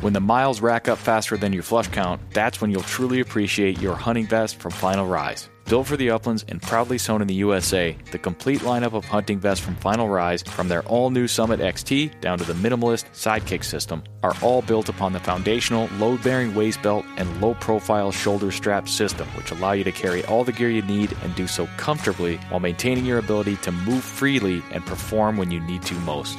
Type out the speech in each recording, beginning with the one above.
When the miles rack up faster than your flush count, that's when you'll truly appreciate your hunting vest from Final Rise. Built for the uplands and proudly sewn in the USA, the complete lineup of hunting vests from Final Rise, from their all new Summit XT down to the minimalist Sidekick system, are all built upon the foundational load bearing waist belt and low profile shoulder strap system, which allow you to carry all the gear you need and do so comfortably while maintaining your ability to move freely and perform when you need to most.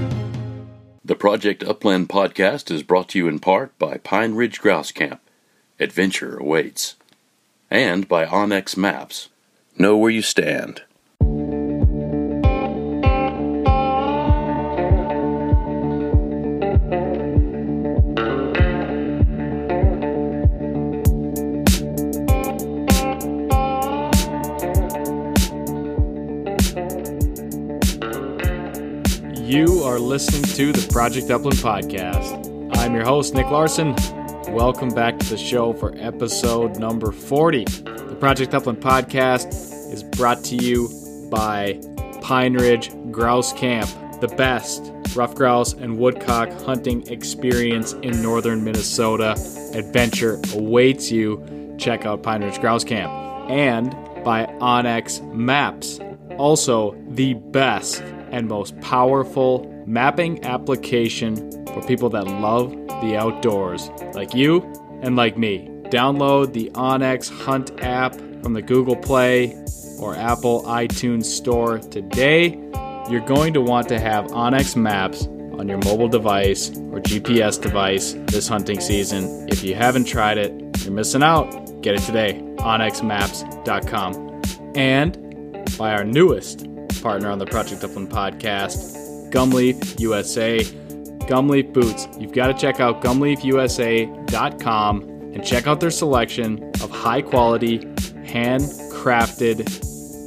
The Project Upland podcast is brought to you in part by Pine Ridge Grouse Camp. Adventure awaits. And by Onyx Maps. Know where you stand. You are listening to the Project Upland podcast. I'm your host, Nick Larson. Welcome back to the show for episode number 40. The Project Upland podcast is brought to you by Pine Ridge Grouse Camp, the best rough grouse and woodcock hunting experience in northern Minnesota. Adventure awaits you. Check out Pine Ridge Grouse Camp. And by Onyx Maps, also the best and most powerful mapping application for people that love the outdoors, like you and like me. Download the Onyx Hunt app from the Google Play or Apple iTunes Store today. You're going to want to have Onyx Maps on your mobile device or GPS device this hunting season. If you haven't tried it, you're missing out. Get it today, onyxmaps.com. And by our newest partner on the Project Upland podcast, Gumleaf USA. Gumleaf Boots. You've got to check out gumleafusa.com and check out their selection of high quality, handcrafted,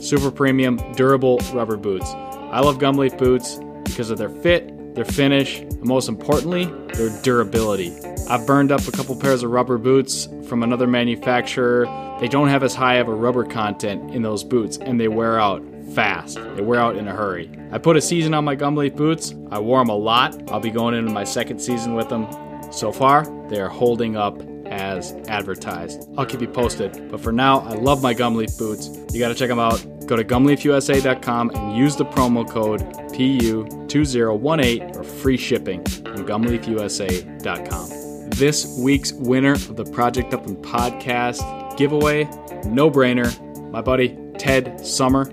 super premium, durable rubber boots. I love Gumleaf boots because of their fit, their finish, and most importantly, their durability. I've burned up a couple pairs of rubber boots from another manufacturer. They don't have as high of a rubber content in those boots and they wear out fast. They wear out in a hurry. I put a season on my Gumleaf boots. I wore them a lot. I'll be going into my second season with them. So far, they are holding up as advertised. I'll keep you posted. But for now, I love my Gumleaf boots. You got to check them out. Go to gumleafusa.com and use the promo code PU2018 for free shipping on gumleafusa.com. This week's winner of the Project Up Upland podcast giveaway, no brainer, my buddy Ted Summer.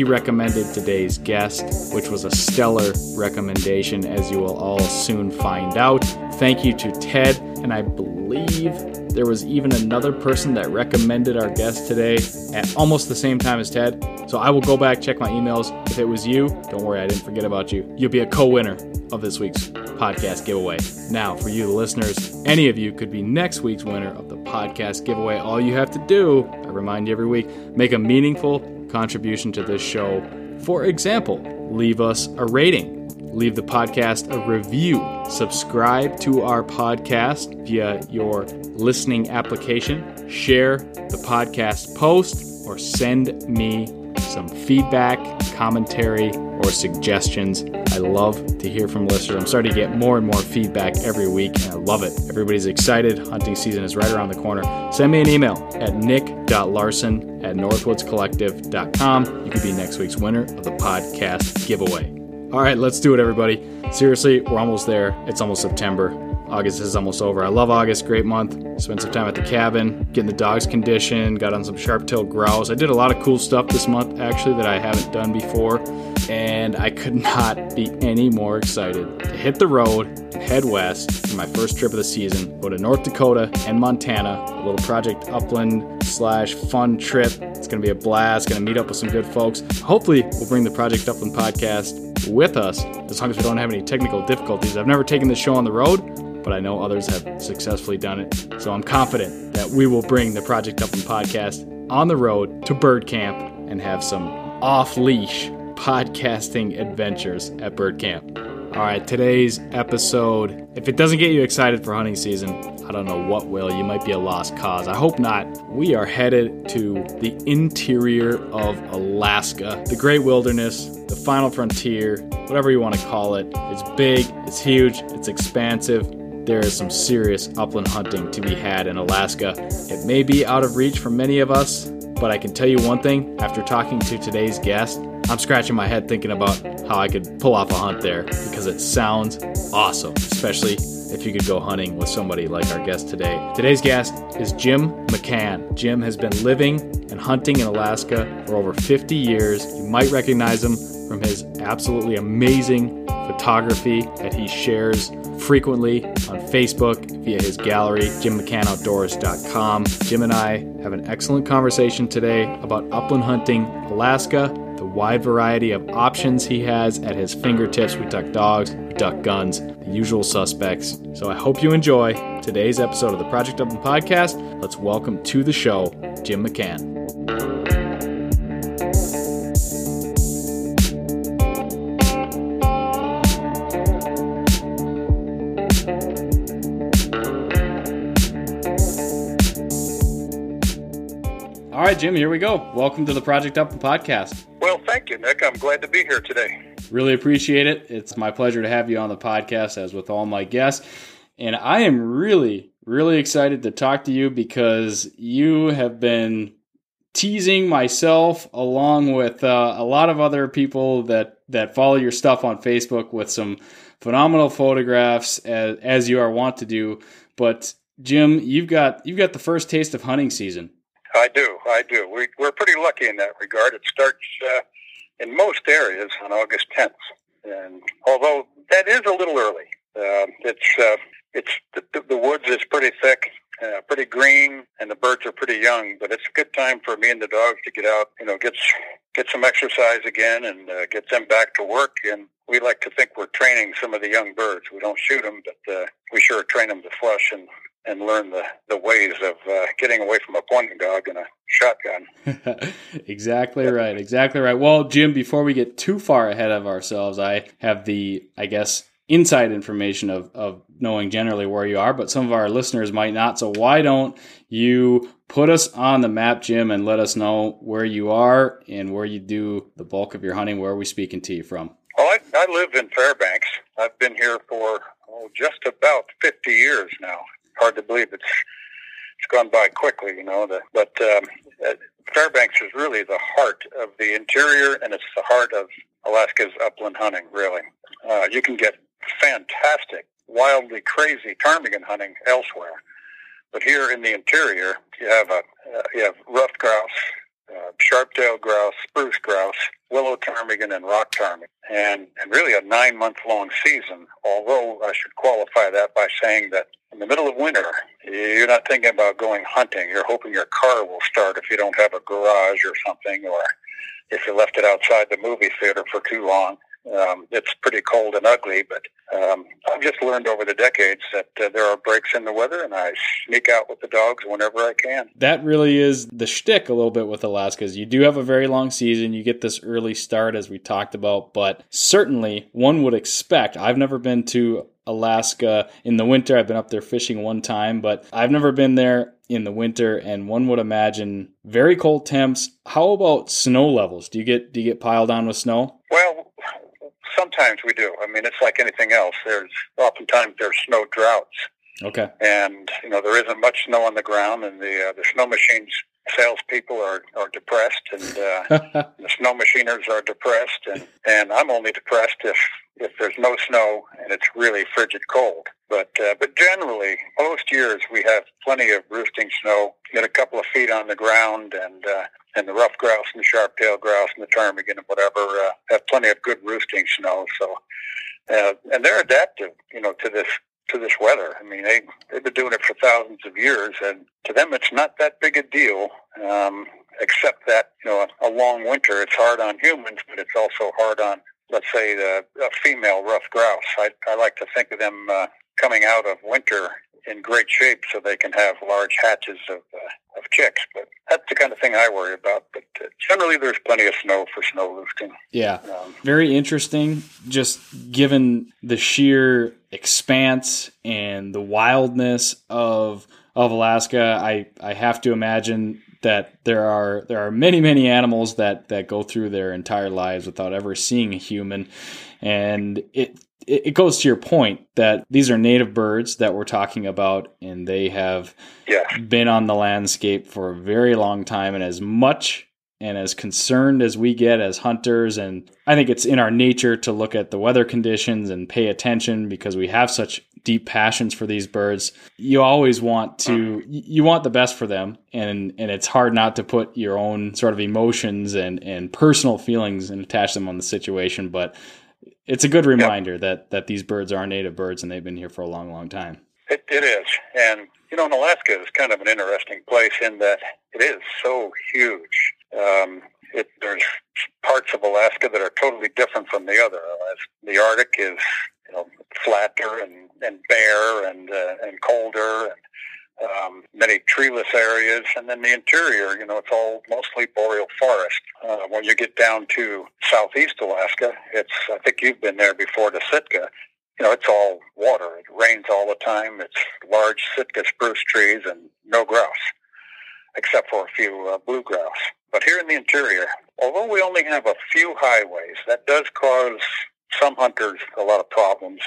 He recommended today's guest, which was a stellar recommendation, as you will all soon find out. Thank you to Ted, and I believe there was even another person that recommended our guest today at almost the same time as Ted. So I will go back, check my emails. If it was you, don't worry, I didn't forget about you. You'll be a co winner of this week's podcast giveaway. Now, for you, the listeners, any of you could be next week's winner of the podcast giveaway. All you have to do, I remind you every week, make a meaningful contribution to this show. For example, leave us a rating leave the podcast a review, subscribe to our podcast via your listening application, share the podcast post, or send me some feedback, commentary, or suggestions. I love to hear from listeners. I'm starting to get more and more feedback every week, and I love it. Everybody's excited. Hunting season is right around the corner. Send me an email at nick.larson at northwoodscollective.com. You could be next week's winner of the podcast giveaway. All right, let's do it, everybody. Seriously, we're almost there. It's almost September. August is almost over. I love August, great month. Spent some time at the cabin, getting the dogs conditioned, got on some sharp-tailed grouse. I did a lot of cool stuff this month actually that I haven't done before, and I could not be any more excited to hit the road and head west for my first trip of the season. Go to North Dakota and Montana, a little Project Upland slash fun trip. It's gonna be a blast. Gonna meet up with some good folks. Hopefully, we'll bring the Project Upland podcast with us as long as we don't have any technical difficulties. I've never taken this show on the road, but I know others have successfully done it. So I'm confident that we will bring the Project Upland podcast on the road to bird camp and have some off leash podcasting adventures at bird camp. All right, today's episode, if it doesn't get you excited for hunting season, I don't know what will. You might be a lost cause. I hope not. We are headed to the interior of Alaska, the great wilderness, the final frontier, whatever you want to call it. It's big, it's huge, it's expansive. There is some serious upland hunting to be had in Alaska. It may be out of reach for many of us, but I can tell you one thing after talking to today's guest, I'm scratching my head thinking about how I could pull off a hunt there because it sounds awesome, especially if you could go hunting with somebody like our guest today. Today's guest is Jim McCann. Jim has been living and hunting in Alaska for over 50 years. You might recognize him from his absolutely amazing photography that he shares frequently on Facebook via his gallery, jimmccannoutdoors.com. Jim and I have an excellent conversation today about upland hunting, Alaska, the wide variety of options he has at his fingertips. We duck dogs, we duck guns, the usual suspects. So I hope you enjoy today's episode of the Project Upland podcast. Let's welcome to the show Jim McCann. Right, Jim, here we go. Welcome to the Project Upland podcast. Well, thank you, Nick. I'm glad to be here today. Really appreciate it. It's my pleasure to have you on the podcast, as with all my guests. And I am really, really excited to talk to you because you have been teasing myself along with uh, a lot of other people that, that follow your stuff on Facebook with some phenomenal photographs as, as you are wont to do. But Jim, you've got you've got the first taste of hunting season. I do. I do. We, we're pretty lucky in that regard. It starts uh, in most areas on August 10th, and although that is a little early, uh, it's uh, it's the, the woods is pretty thick, uh, pretty green, and the birds are pretty young. But it's a good time for me and the dogs to get out. You know, get get some exercise again and uh, get them back to work. And we like to think we're training some of the young birds. We don't shoot them, but uh, we sure train them to flush and and learn the, the ways of uh, getting away from a pointing dog and a shotgun. exactly right. Exactly right. Well, Jim, before we get too far ahead of ourselves, I have the, I guess, inside information of, of knowing generally where you are, but some of our listeners might not. So why don't you put us on the map, Jim, and let us know where you are and where you do the bulk of your hunting? Where are we speaking to you from? Well, I, I live in Fairbanks. I've been here for oh, just about 50 years now hard to believe it's it's gone by quickly, you know. The, but um, uh, Fairbanks is really the heart of the interior, and it's the heart of Alaska's upland hunting. Really, uh, you can get fantastic, wildly crazy ptarmigan hunting elsewhere, but here in the interior, you have a uh, you have ruffed grouse, uh, sharp-tailed grouse, spruce grouse, willow ptarmigan, and rock ptarmigan, and and really a nine-month-long season. Although I should qualify that by saying that in the middle of winter, you're not thinking about going hunting. You're hoping your car will start if you don't have a garage or something, or if you left it outside the movie theater for too long. Um, it's pretty cold and ugly, but um, I've just learned over the decades that uh, there are breaks in the weather, and I sneak out with the dogs whenever I can. That really is the shtick a little bit with Alaska. Is you do have a very long season. You get this early start, as we talked about, but certainly one would expect. I've never been to Alaska in the winter. I've been up there fishing one time, but I've never been there in the winter, and one would imagine very cold temps. How about snow levels? Do you get do you get piled on with snow? Well, sometimes we do. I mean, it's like anything else. There's oftentimes there's snow droughts. Okay. And you know there isn't much snow on the ground, and the uh, the snow machines salespeople are are depressed, and uh, the snow machiners are depressed, and and I'm only depressed if if there's no snow and it's really frigid cold. But uh, but generally, most years we have plenty of roosting snow. Get a couple of feet on the ground, and uh, and the ruffed grouse and the sharp-tailed grouse and the ptarmigan and whatever uh, have plenty of good roosting snow. So, uh, and they're adaptive, you know, to this to this weather. I mean, they they've been doing it for thousands of years, and to them, it's not that big a deal. Um, except that you know, a, a long winter, it's hard on humans, but it's also hard on, let's say, the a female ruffed grouse. I I like to think of them uh, coming out of winter in great shape so they can have large hatches of uh, of chicks. But that's the kind of thing I worry about. But uh, generally, there's plenty of snow for snow roosting. Yeah, um, very interesting. Just given the sheer expanse and the wildness of of Alaska, I I have to imagine that there are there are many many animals that that go through their entire lives without ever seeing a human and it it goes to your point that these are native birds that we're talking about and they have yeah. been on the landscape for a very long time and as much and as concerned as we get as hunters and i think it's in our nature to look at the weather conditions and pay attention because we have such deep passions for these birds you always want to mm-hmm. you want the best for them and and it's hard not to put your own sort of emotions and and personal feelings and attach them on the situation but it's a good reminder yep. that that these birds are native birds and they've been here for a long long time it, it is and you know alaska is kind of an interesting place in that it is so huge um, it, there's parts of Alaska that are totally different from the other. The Arctic is you know flatter and, and bare and uh, and colder and um, many treeless areas, and then the interior, you know, it's all mostly boreal forest. Uh, when you get down to southeast Alaska, it's I think you've been there before to Sitka. You know, it's all water. It rains all the time. It's large Sitka spruce trees and no grouse, except for a few uh, blue grouse. But here in the interior, although we only have a few highways, that does cause some hunters a lot of problems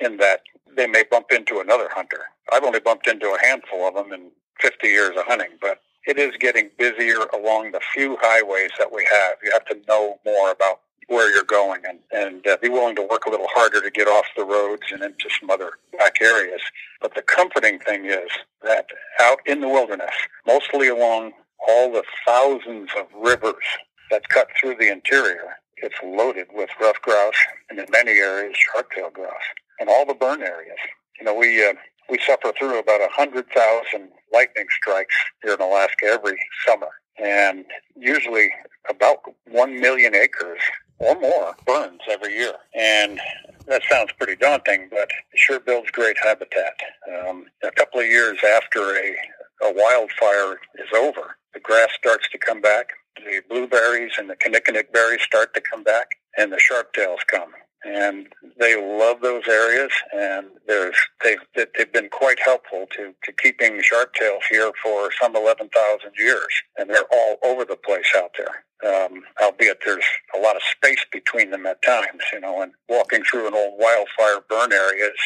in that they may bump into another hunter. I've only bumped into a handful of them in 50 years of hunting, but it is getting busier along the few highways that we have. You have to know more about where you're going and, and uh, be willing to work a little harder to get off the roads and into some other back areas. But the comforting thing is that out in the wilderness, mostly along all the thousands of rivers that cut through the interior, it's loaded with ruffed grouse and in many areas sharp-tailed grouse and all the burn areas. You know, we uh, we suffer through about a hundred thousand lightning strikes here in Alaska every summer, and usually about one million acres or more burns every year. And that sounds pretty daunting, but it sure builds great habitat. Um, a couple of years after a, a wildfire is over, the grass starts to come back, the blueberries and the kinnikinnick berries start to come back, and the sharp-tails come and they love those areas, and there's they've they've been quite helpful to to keeping sharp-tails here for some 11,000 years, and they're all over the place out there. Um, albeit there's a lot of space between them at times, you know, and walking through an old wildfire burn area is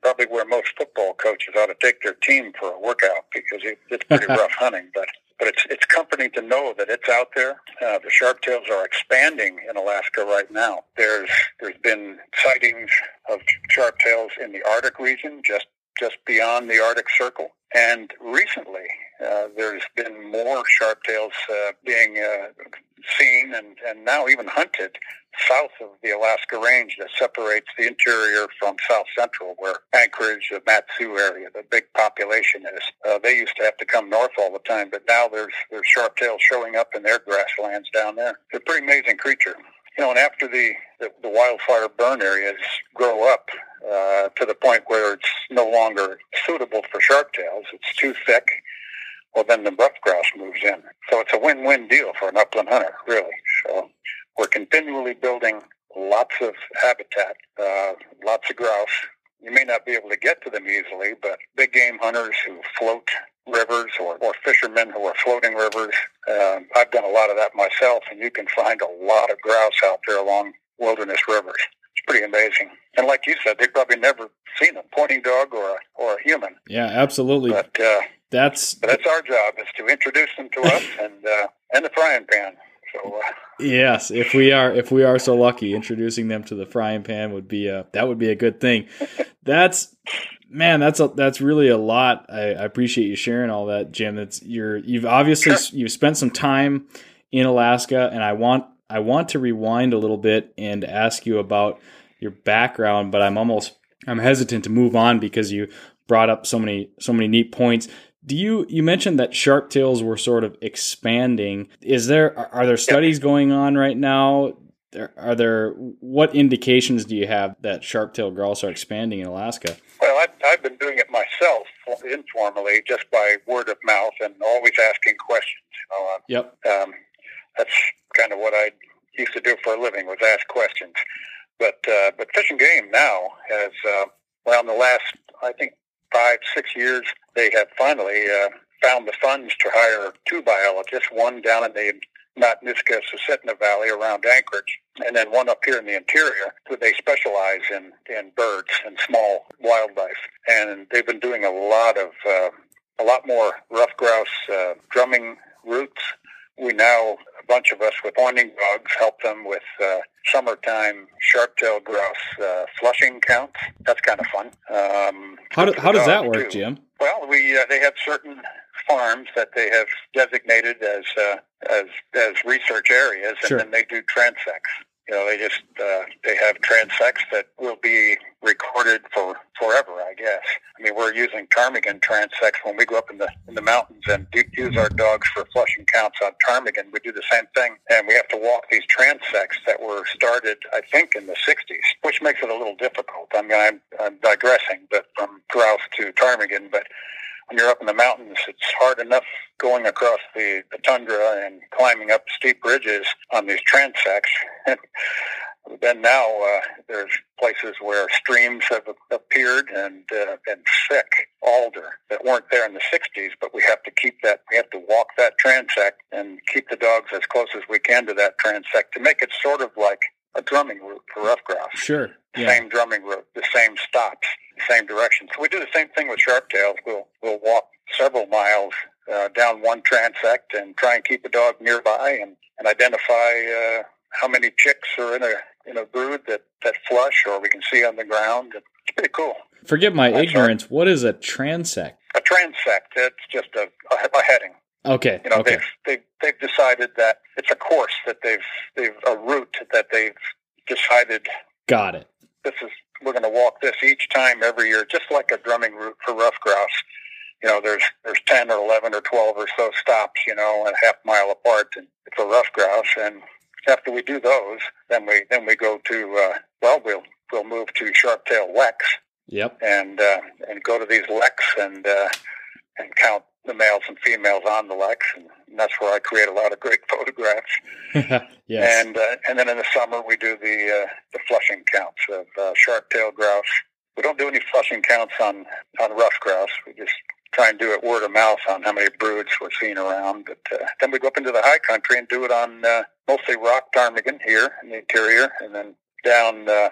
probably where most football coaches ought to take their team for a workout because it, it's pretty rough hunting, but but it's it's comforting to know that it's out there. Uh, the sharp-tails are expanding in Alaska right now. There's there's been sightings of sharp-tails in the Arctic region, just just beyond the Arctic Circle, and recently uh, there's been more sharp-tails uh, being uh, seen and, and now even hunted south of the Alaska Range that separates the interior from south central, where Anchorage, the Mat-Su area, the big population is. Uh, they used to have to come north all the time, but now there's there's sharp-tails showing up in their grasslands down there. They're a pretty amazing creature. You know, and after the, the, the wildfire burn areas grow up uh, to the point where it's no longer suitable for sharp-tails, it's too thick, well, then the ruffed grouse moves in. So it's a win-win deal for an upland hunter, really. So we're continually building lots of habitat, uh, lots of grouse. You may not be able to get to them easily, but big game hunters who float rivers or, or fishermen who are floating rivers. Um, I've done a lot of that myself, and you can find a lot of grouse out there along wilderness rivers. It's pretty amazing. And like you said, they've probably never seen a pointing dog or a, or a human. Yeah, absolutely. But uh, that's but that's our job is to introduce them to us and uh, and the frying pan. So uh, yes, if we are if we are so lucky, introducing them to the frying pan would be a that would be a good thing. That's man, that's a, that's really a lot. I, I appreciate you sharing all that, Jim. That's you're you've obviously Sure. you've spent some time in Alaska, and I want I want to rewind a little bit and ask you about your background, but I'm almost I'm hesitant to move on because you brought up so many so many neat points. Do you you mentioned that sharp tails were sort of expanding? Is there are there studies going on right now? There- Are there what indications do you have that sharp tailed grouse are expanding in Alaska? Well, I've, I've been doing it myself informally, just by word of mouth, and always asking questions. You know, uh, Yep. um, that's kind of what I used to do for a living was ask questions. But uh, but Fish and Game now has uh, well in the last I think five six years they have finally uh, found the funds to hire two biologists, one down in the Matanuska Susitna Valley around Anchorage, and then one up here in the interior. They specialize in in birds and small wildlife, and they've been doing a lot of uh, a lot more rough grouse uh, drumming routes we now a bunch of us with pointing dogs help them with uh, summertime sharp-tailed grouse uh, flushing counts. That's kind of fun. Um, How, do, how does that work, too. Jim? Well, we uh, they have certain farms that they have designated as uh, as as research areas, and Sure. then they do transects. You know, they just uh, they have transects that will be recorded for forever. I guess. I mean, we're using ptarmigan transects when we go up in the in the mountains and do, use our dogs for flushing counts on ptarmigan. We do the same thing, and we have to walk these transects that were started, I think, in the '60s, which makes it a little difficult. I mean, I'm, I'm digressing, but from grouse to ptarmigan, but when you're up in the mountains, it's hard enough going across the, the tundra and climbing up steep ridges on these transects. Then now uh, there's places where streams have appeared and uh, and thick alder that weren't there in the 60s, but we have to keep that. We have to walk that transect and keep the dogs as close as we can to that transect to make it sort of like a drumming route for rough grouse Sure. Yeah. same drumming route, the same stops, the same direction. So we do the same thing with sharptails. We'll we'll walk several miles uh, down one transect and try and keep a dog nearby and, and identify uh, how many chicks are in a in a brood that, that flush or we can see on the ground. It's pretty cool. Forgive my That's ignorance. What is a transect? A transect, it's just a, a, a heading. Okay. You know, okay. they've, they've they've decided that it's a course that they've they've a route that they've decided Got it. this is we're going to walk this each time every year, just like a drumming route for rough grouse. You know, there's there's ten or eleven or twelve or so stops, you know, a half mile apart, and for rough grouse. And after we do those, then we then we go to uh, well, we'll we'll move to sharp tail leks Yep. and uh, and go to these leks and uh, and count the males and females on the leks, and that's where I create a lot of great photographs. yes. And uh, and then in the summer we do the uh, the flushing counts of uh, sharp-tailed grouse. We don't do any flushing counts on on rough grouse. We just try and do it word of mouth on how many broods we're seeing around. But uh, then we go up into the high country and do it on uh, mostly rock ptarmigan here in the interior, and then down uh,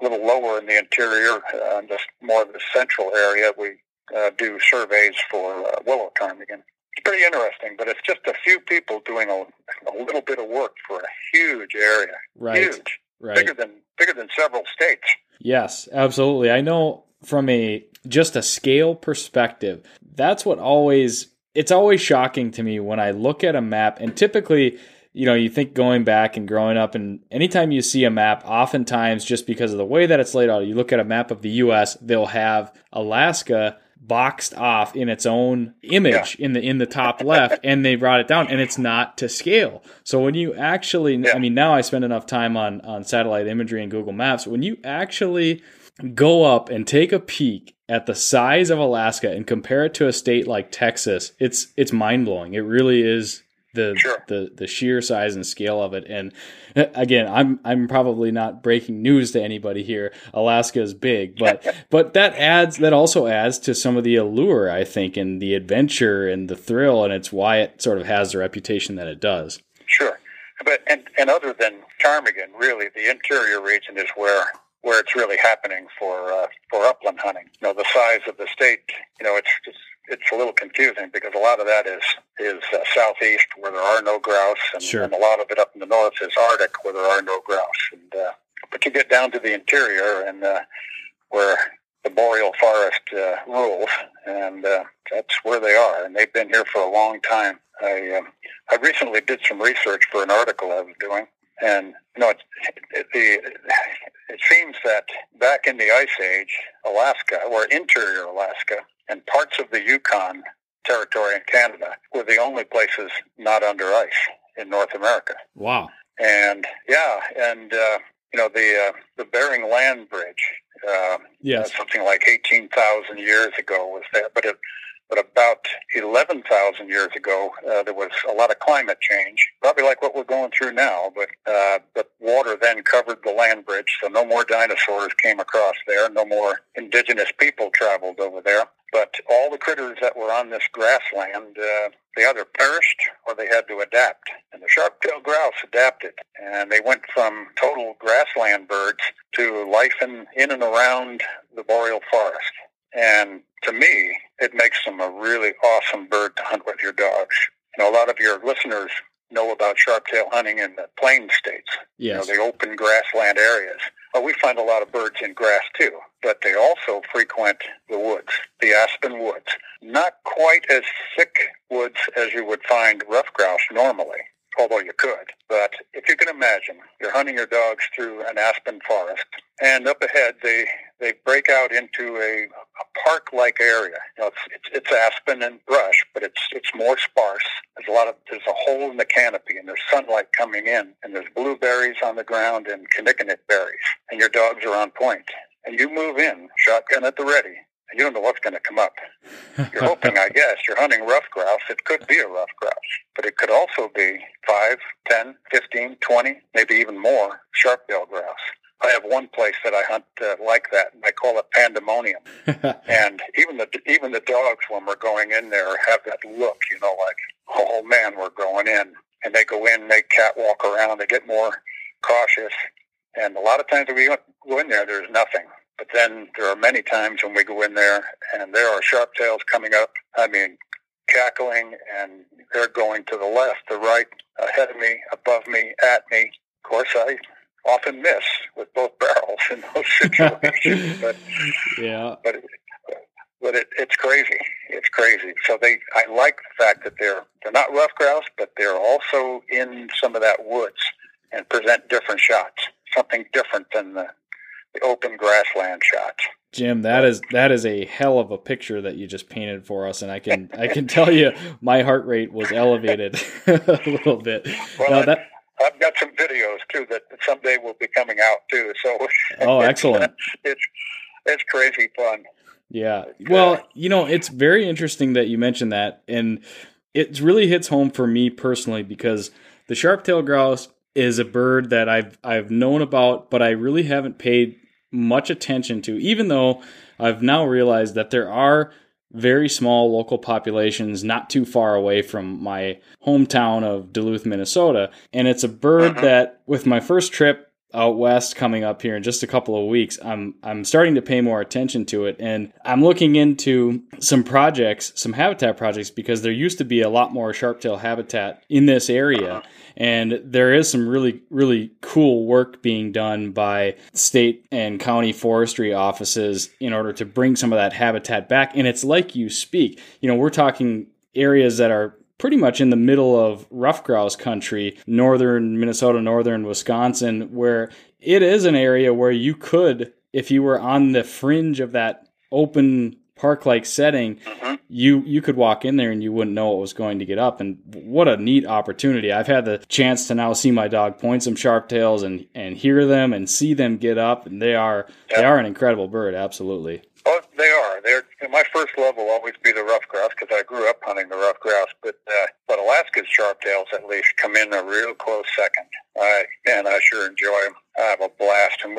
a little lower in the interior, uh, just more of the central area, we uh, do surveys for uh, willow ptarmigan. It's pretty interesting, but it's just a few people doing a, a little bit of work for a huge area. right. Huge, Right. bigger than bigger than several states. Yes, absolutely. I know from a just a scale perspective, that's what always it's always shocking to me when I look at a map and typically, you know, you think going back and growing up and anytime you see a map, oftentimes just because of the way that it's laid out, you look at a map of the US, they'll have Alaska boxed off in its own image in the in the top left and they brought it down and it's not to scale. So when you actually i mean now i spend enough time on on satellite imagery and google maps. When you actually go up and take a peek at the size of alaska and compare it to a state like texas it's it's mind-blowing. It really is the Sure. the the sheer size and scale of it. And uh, again, I'm I'm probably not breaking news to anybody here. Alaska is big, but but that adds that also adds to some of the allure, I think, and the adventure and the thrill, and it's why it sort of has the reputation that it does. Sure, but and and other than Ptarmigan, really, the interior region is where where it's really happening for uh, for upland hunting. You know, the size of the state. You know, it's it's it's a little confusing because a lot of that is is uh, southeast where there are no grouse, and, Sure. and a lot of it up in the north is Arctic where there are no grouse. And uh, but you get down to the interior and uh, where the boreal forest uh, rules, and uh, that's where they are. And they've been here for a long time. I um, I recently did some research for an article I was doing, and you know, it, it, the, it seems that back in the Ice Age, Alaska, or interior Alaska, and parts of the Yukon Territory in Canada were the only places not under ice in North America. Wow. And yeah, and uh, you know the uh, the Bering Land Bridge, uh, Yes. something like eighteen thousand years ago was there, but it, but about eleven thousand years ago uh, there was a lot of climate change, probably like what we're going through now. But uh, the water then covered the land bridge, so no more dinosaurs came across there, no more indigenous people traveled over there. But all the critters that were on this grassland, uh, they either perished or they had to adapt. And the sharp-tailed grouse adapted, and they went from total grassland birds to life in, in and around the boreal forest. And to me, it makes them a really awesome bird to hunt with your dogs. You know, a lot of your listeners know about sharp-tail hunting in the plain states Yes. you know, the open grassland areas. Well, we find a lot of birds in grass too, but they also frequent the woods, the aspen woods. Not quite as thick woods as you would find rough grouse normally, although you could. But if you can imagine, you're hunting your dogs through an aspen forest, and up ahead they they break out into a, a park-like area. You know, it's, it's it's aspen and brush, but it's it's more sparse. There's a lot of there's a hole in the canopy, and there's sunlight coming in, and there's blueberries on the ground and kinnikinnick berries, and your dogs are on point. And you move in, shotgun at the ready, you don't know what's going to come up. You're hoping, I guess, you're hunting rough grouse. It could be a rough grouse, but it could also be 5, 10, 15, 20, maybe even more sharp-tailed grouse. I have one place that I hunt uh, like that, and I call it pandemonium. and even the even the dogs, when we're going in there, have that look, you know, like, oh man, we're going in. And they go in, they catwalk around, they get more cautious. And a lot of times when we go in there, there's nothing. But then there are many times when we go in there and there are sharp tails coming up. I mean, cackling, and they're going to the left, the right, ahead of me, above me, at me. Of course, I often miss with both barrels in those situations. but yeah. but but it, it's crazy. It's crazy. So they, I like the fact that they're they're not rough grouse, but they're also in some of that woods and present different shots, something different than the, the open grassland shots. Jim, that is that is a hell of a picture that you just painted for us, and I can I can tell you my heart rate was elevated a little bit. Well, Now that I've got some videos too that someday will be coming out too. So Oh, excellent. it's it's crazy fun. Yeah. Well, you know, it's very interesting that you mentioned that. And it really hits home for me personally because the sharp-tailed grouse is a bird that I've I've known about, but I really haven't paid much attention to, even though I've now realized that there are very small local populations not too far away from my hometown of Duluth, Minnesota. And it's a bird uh-huh. that, with my first trip out west coming up here in just a couple of weeks, I'm I'm starting to pay more attention to it, and I'm looking into some projects, some habitat projects, because there used to be a lot more sharptail habitat in this area, uh-huh. And there is some really really cool work being done by state and county forestry offices in order to bring some of that habitat back. And it's like you speak, you know, we're talking areas that are pretty much in the middle of rough grouse country, northern Minnesota, northern Wisconsin, where it is an area where you could, if you were on the fringe of that open park-like setting, you you could walk in there and you wouldn't know what was going to get up. And what a neat opportunity! I've had the chance to now see my dog point some sharp tails and and hear them and see them get up, and they are they are an incredible bird. Absolutely. Oh, they are. they're my first love will always be the rough grouse because I grew up hunting the rough grouse. But uh, but Alaska's sharptails at least come in a real close second. I and I sure enjoy them. I have a blast, and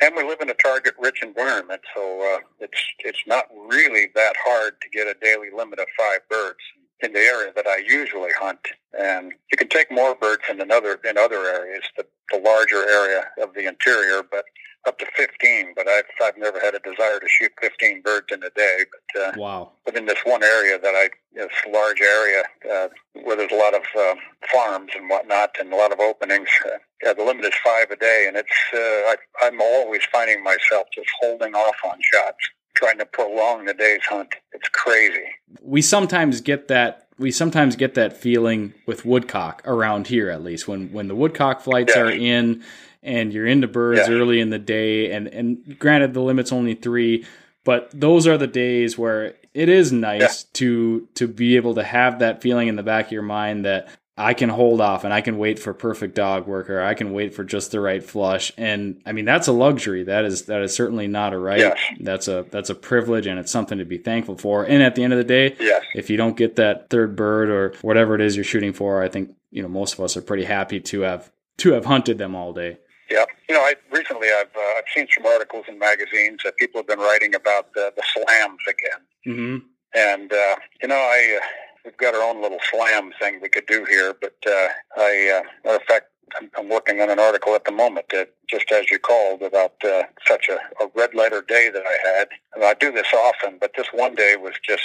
and we live in a target-rich environment, so uh, it's it's not really that hard to get a daily limit of five birds in the area that I usually hunt. And you can take more birds in another in other areas, the, the larger area of the interior, but up to 15, but I've, I've never had a desire to shoot 15 birds in a day. But uh, wow! But in this one area that I, this large area uh, where there's a lot of uh, farms and whatnot, and a lot of openings, uh, yeah, the limit is five a day, and it's uh, I, I'm always finding myself just holding off on shots, trying to prolong the day's hunt. It's crazy. We sometimes get that we sometimes get that feeling with woodcock around here at least when when the woodcock flights are in and you're into birds early in the day and and granted the limit's only 3 but those are the days where it is nice yeah. to to be able to have that feeling in the back of your mind that I can hold off and I can wait for perfect dog work or I can wait for just the right flush. And I mean that's a luxury. That is that is certainly not a right. Yes. That's a that's a privilege and it's something to be thankful for. And at the end of the day, yes. if you don't get that third bird or whatever it is you're shooting for, I think, you know, most of us are pretty happy to have to have hunted them all day. Yeah, you know, I recently I've uh, I've seen some articles in magazines that people have been writing about the, the slams again, mm-hmm. and uh, you know, I uh, we've got our own little slam thing we could do here, but uh, I, uh, matter fact, I'm, I'm working on an article at the moment that just as you called about uh, such a, a red letter day that I had. And I do this often, but this one day was just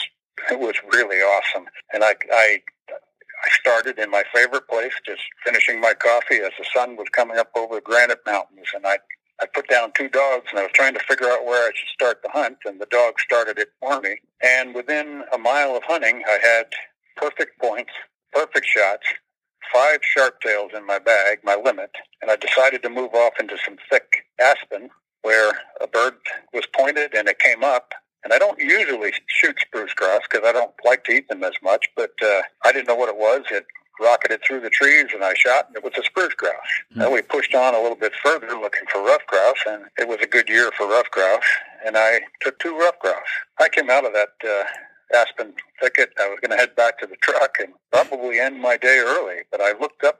it was really awesome, and I I I started in my favorite place, just finishing my coffee as the sun was coming up over the Granite Mountains, and I I put down two dogs, and I was trying to figure out where I should start the hunt, and the dog started it for me. And within a mile of hunting, I had perfect points, perfect shots, five sharp tails in my bag, my limit, and I decided to move off into some thick aspen where a bird was pointed and it came up and I don't usually shoot spruce grouse because I don't like to eat them as much, but uh, I didn't know what it was. It rocketed through the trees and I shot and it was a spruce grouse. Mm-hmm. Then we pushed on a little bit further looking for rough grouse and it was a good year for rough grouse and I took two rough grouse. I came out of that uh, aspen thicket. I was going to head back to the truck and probably end my day early, but I looked up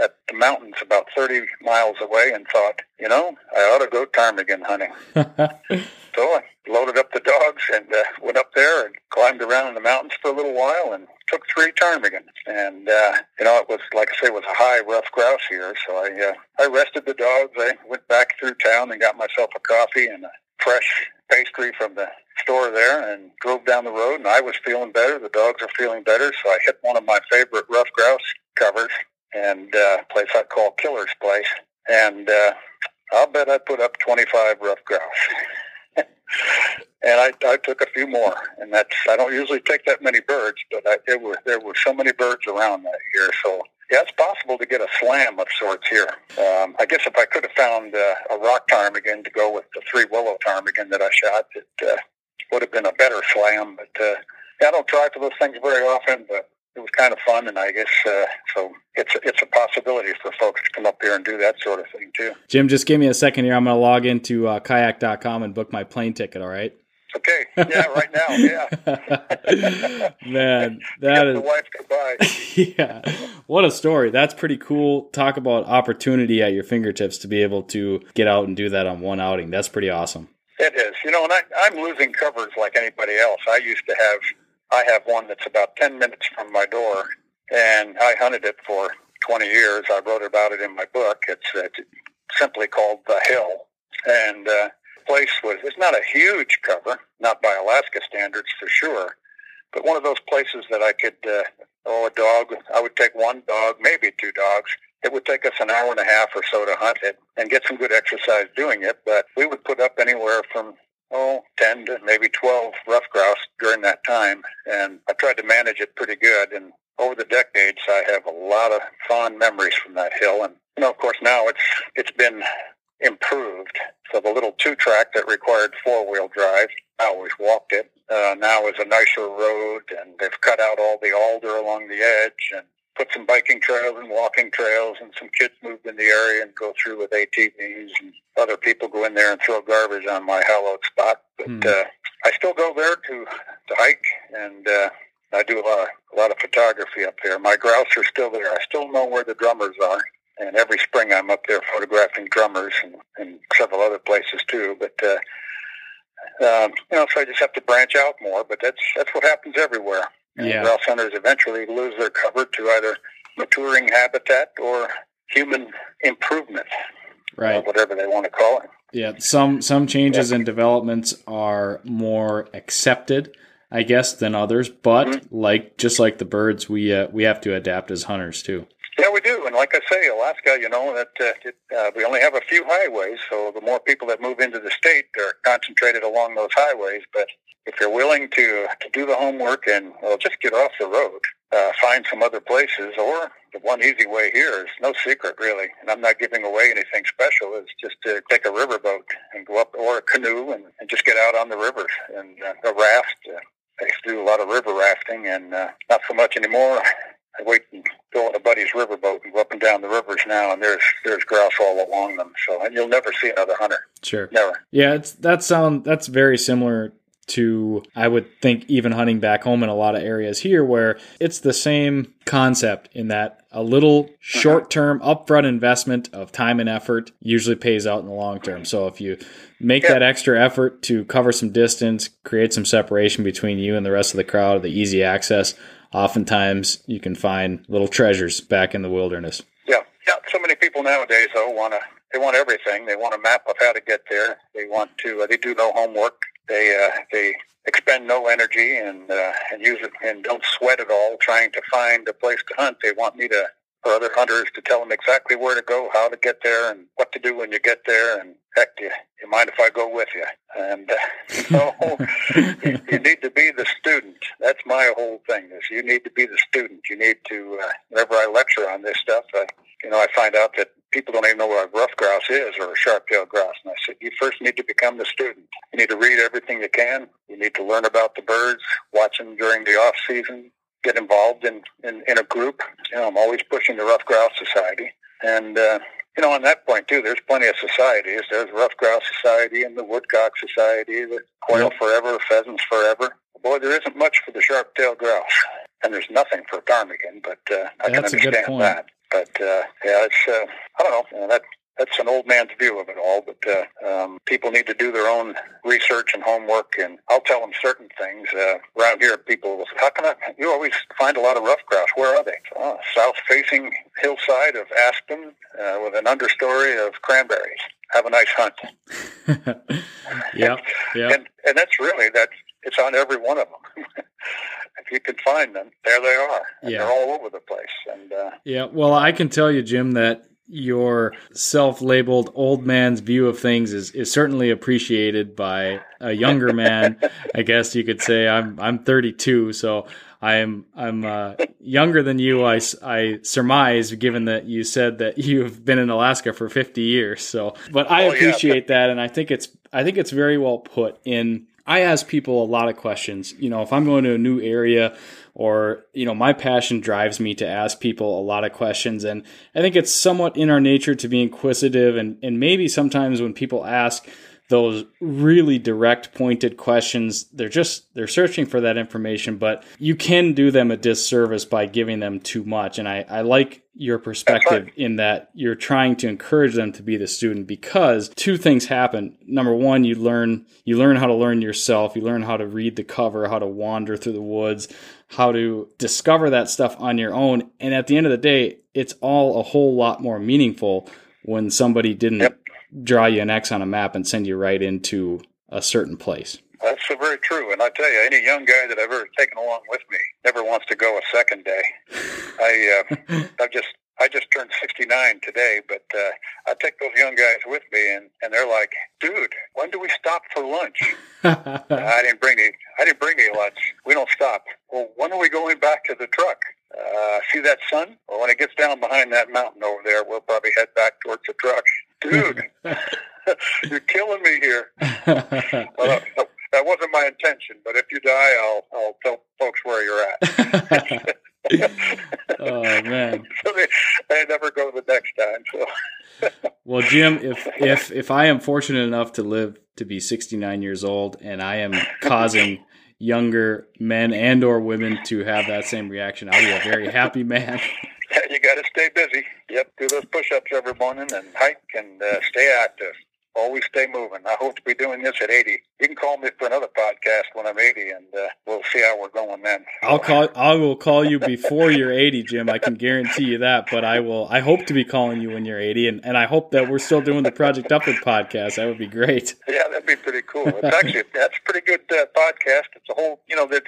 at the mountains about 30 miles away and thought, you know, I ought to go ptarmigan hunting. so I loaded up the dogs and uh, went up there and climbed around in the mountains for a little while and took three ptarmigan. And, uh, you know, it was, like I say, it was a high rough grouse here. So I, uh, I rested the dogs. I went back through town and got myself a coffee and a fresh pastry from the store there and drove down the road and I was feeling better. The dogs are feeling better. So I hit one of my favorite rough grouse covers and uh, place I call Killer's Place. And uh, I'll bet I put up 25 rough grouse. and I, I took a few more, and that's I don't usually take that many birds, but I, there were there were so many birds around that year. So yeah, it's possible to get a slam of sorts here. Um, I guess if I could have found uh, a rock ptarmigan to go with the three willow ptarmigan that I shot, it uh, would have been a better slam. But uh, yeah, I don't try for those things very often, but it was kind of fun, and I guess uh, so. It's a, it's a possibility for folks to come up here and do that sort of thing too. Jim, just give me a second here. I'm going to log into uh, kayak.com and book my plane ticket. All right. Okay. Yeah. Right now. Yeah. Man, that is the wife goodbye. yeah. What a story. That's pretty cool. Talk about opportunity at your fingertips to be able to get out and do that on one outing. That's pretty awesome. It is. You know, and I, I'm losing covers like anybody else. I used to have I have one that's about 10 minutes from my door, and I hunted it for 20 years. I wrote about it in my book. It's, it's simply called The Hill. And uh, place was, it's not a huge cover, not by Alaska standards for sure, but one of those places that I could, uh, oh, a dog, I would take one dog, maybe two dogs. It would take us an hour and a half or so to hunt it and get some good exercise doing it, but we would put up anywhere from oh, 10 to maybe 12 rough grouse during that time. And I tried to manage it pretty good. And over the decades, I have a lot of fond memories from that hill. And, you know, of course, now it's, it's been improved. So the little two track that required four wheel drive, I always walked it. Uh, now is a nicer road and they've cut out all the alder along the edge and put some biking trails and walking trails, and some kids moved in the area and go through with ATVs, and other people go in there and throw garbage on my hallowed spot. But mm. uh, I still go there to to hike, and uh, I do a lot, of, a lot of photography up there. My grouse are still there. I still know where the drummers are, and every spring I'm up there photographing drummers and, and several other places too. But uh, um, you know, so I just have to branch out more. But that's that's what happens everywhere. Yeah. Grouse hunters eventually lose their cover to either maturing habitat or human improvement, Right. whatever they want to call it. Yeah, some some changes and developments are more accepted, I guess, than others. But Mm-hmm. like just like the birds, we uh, we have to adapt as hunters too. Yeah, we do, and like I say, Alaska, you know that uh, it, uh, we only have a few highways, so the more people that move into the state they're concentrated along those highways. But if you're willing to to do the homework and well, just get off the road, uh, find some other places, or the one easy way here is no secret really, and I'm not giving away anything special. It's just to take a riverboat and go up, or a canoe, and, and just get out on the rivers and uh, a raft. Uh, I used to do a lot of river rafting, and uh, not so much anymore. I wait and go on a buddy's riverboat and go up and down the rivers now, and there's there's grouse all along them. So, and you'll never see another hunter. Sure. Never. Yeah, it's that sound that's very similar to I would think even hunting back home in a lot of areas here where it's the same concept in that a little short-term upfront investment of time and effort usually pays out in the long term. So if you make Yeah. that extra effort to cover some distance, create some separation between you and the rest of the crowd, the easy access, oftentimes you can find little treasures back in the wilderness. Yeah, yeah. So many people nowadays though want to they want everything. They want a map of how to get there. They want to. Uh, they do no homework. They uh, they expend no energy and uh, and use it and don't sweat at all trying to find a place to hunt. They want me to or other hunters to tell them exactly where to go, how to get there, and what to do when you get there. And heck, do you, you mind if I go with you? And uh, so you, you need to be the student. That's my whole thing. Is you need to be the student. You need to. Uh, whenever I lecture on this stuff, I, you know, I find out that people don't even know what a ruffed grouse is or a sharp-tailed grouse. And I said, you first need to become the student. You need to read everything you can. You need to learn about the birds, watch them during the off season, get involved in, in, in a group. You know, I'm always pushing the Ruffed Grouse Society. And, uh, you know, on that point, too, there's plenty of societies. There's Ruffed Grouse Society and the Woodcock Society, the Quail. Forever, Pheasants Forever. Boy, there isn't much for the sharp-tailed grouse. And there's nothing for ptarmigan, but uh, I can That's a good understand point. that. But, uh, yeah, it's, uh, I don't know. That, that's an old man's view of it all, but uh, um, people need to do their own research and homework. And I'll tell them certain things. Uh, around here, people will say, "How can I?" You always find a lot of ruffed grouse. Where are they? Oh, south-facing hillside of aspen uh, with an understory of cranberries. Have a nice hunt. yeah, yeah. And and that's really that's it's on every one of them. you can find them, there they are. And Yeah. They're all over the place. And uh, Yeah, well, I can tell you, Jim, that your self-labeled old man's view of things is, is certainly appreciated by a younger man. I guess you could say I'm I'm 32, so I'm I'm uh, younger than you. I, I surmise, given that you said that you've been in Alaska for 50 years. So, but I Oh, yeah. appreciate that, and I think it's I think it's very well put. In I ask people a lot of questions. You know, if I'm going to a new area or you know my passion drives me to ask people a lot of questions and i think it's somewhat in our nature to be inquisitive and, and maybe sometimes when people ask those really direct pointed questions. They're just they're searching for that information but you can do them a disservice by giving them too much. And i, I like your perspective in that you're trying to encourage them to be the student because two things happen. Number one you learn you learn how to learn yourself. You learn how to read the cover how to wander through the woods how to discover that stuff on your own. And at the end of the day it's all a whole lot more meaningful when somebody didn't Yep. Draw you an X on a map and send you right into a certain place. that's so very true. And I tell you, any young guy that I've ever taken along with me never wants to go a second day. I uh, I just I just turned 69 today, but uh, I take those young guys with me, and, and they're like, "Dude, when do we stop for lunch?" I didn't bring any. I didn't bring any lunch. We don't stop. Well, when are we going back to the truck? Uh, see that sun? Well, when it gets down behind that mountain over there, we'll probably head back towards the truck. Dude, you're killing me here. That, that wasn't my intention, but if you die, I'll I'll tell folks where you're at. oh man. so they, they never go the next time. So Well, Jim, if if if I am fortunate enough to live to be 69 years old and I am causing younger men and or women to have that same reaction, I'll be a very happy man. you got to stay busy. Yep, do those push-ups every morning and hike and uh, stay active. Always stay moving. I hope to be doing this at 80. You can call me for another podcast when I'm 80, and uh, we'll see how we're going then. I'll call. I will call you before you're 80, Jim. I can guarantee you that. But I will. I hope to be calling you when you're 80, and, and I hope that we're still doing the Project Upland podcast. That would be great. Yeah, that'd be pretty cool. It's actually that's a pretty good uh, podcast. It's a whole. You know, there's,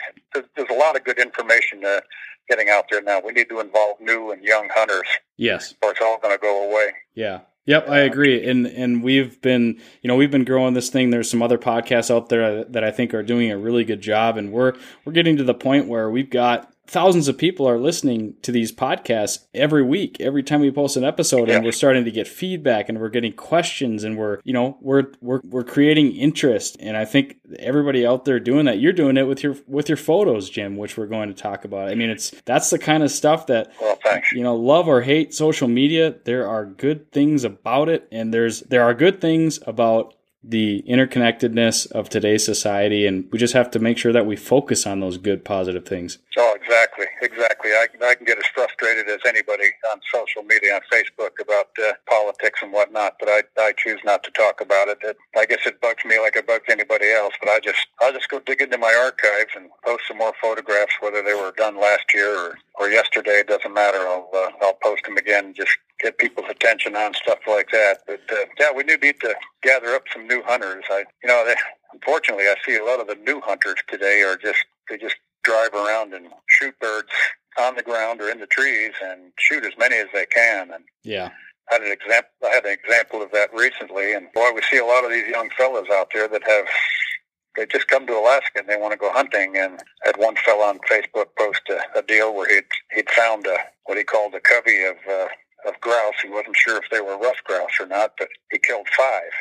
there's a lot of good information. Uh, getting out there now. We need to involve new and young hunters. Yes. Or it's all going to go away. Yeah. Yep, I uh, agree. And and we've been, you know, we've been growing this thing. There's some other podcasts out there that I think are doing a really good job and we're we're getting to the point where we've got thousands of people are listening to these podcasts every week every time we post an episode and we're starting to get feedback and we're getting questions and we're you know we're we're we're creating interest. And i think everybody out there doing that you're doing it with your with your photos jim which we're going to talk about. I mean it's that's the kind of stuff that well, you know love or hate social media there are good things about it and there's there are good things about the interconnectedness of today's society, and we just have to make sure that we focus on those good, positive things. Oh, exactly, exactly. I, I can get as frustrated as anybody on social media, on Facebook, about uh, politics and whatnot, but I, I choose not to talk about it. it. I guess it bugs me like it bugs anybody else, but I just I'll just go dig into my archives and post some more photographs, whether they were done last year or, or yesterday. It doesn't matter. I'll uh, I'll post them again. Just get people's attention on stuff like that. But uh, yeah, we do need to gather up some new hunters. I, you know, they, unfortunately, I see a lot of the new hunters today are just they just drive around and shoot birds on the ground or in the trees and shoot as many as they can. And yeah. I had an example. I had an example of that recently, and boy, we see a lot of these young fellas out there that have they just come to Alaska and they want to go hunting. And I had one fellow on Facebook post a, a deal where he'd he'd found a what he called a covey of uh, of grouse. He wasn't sure if they were ruffed grouse or not, but he killed five.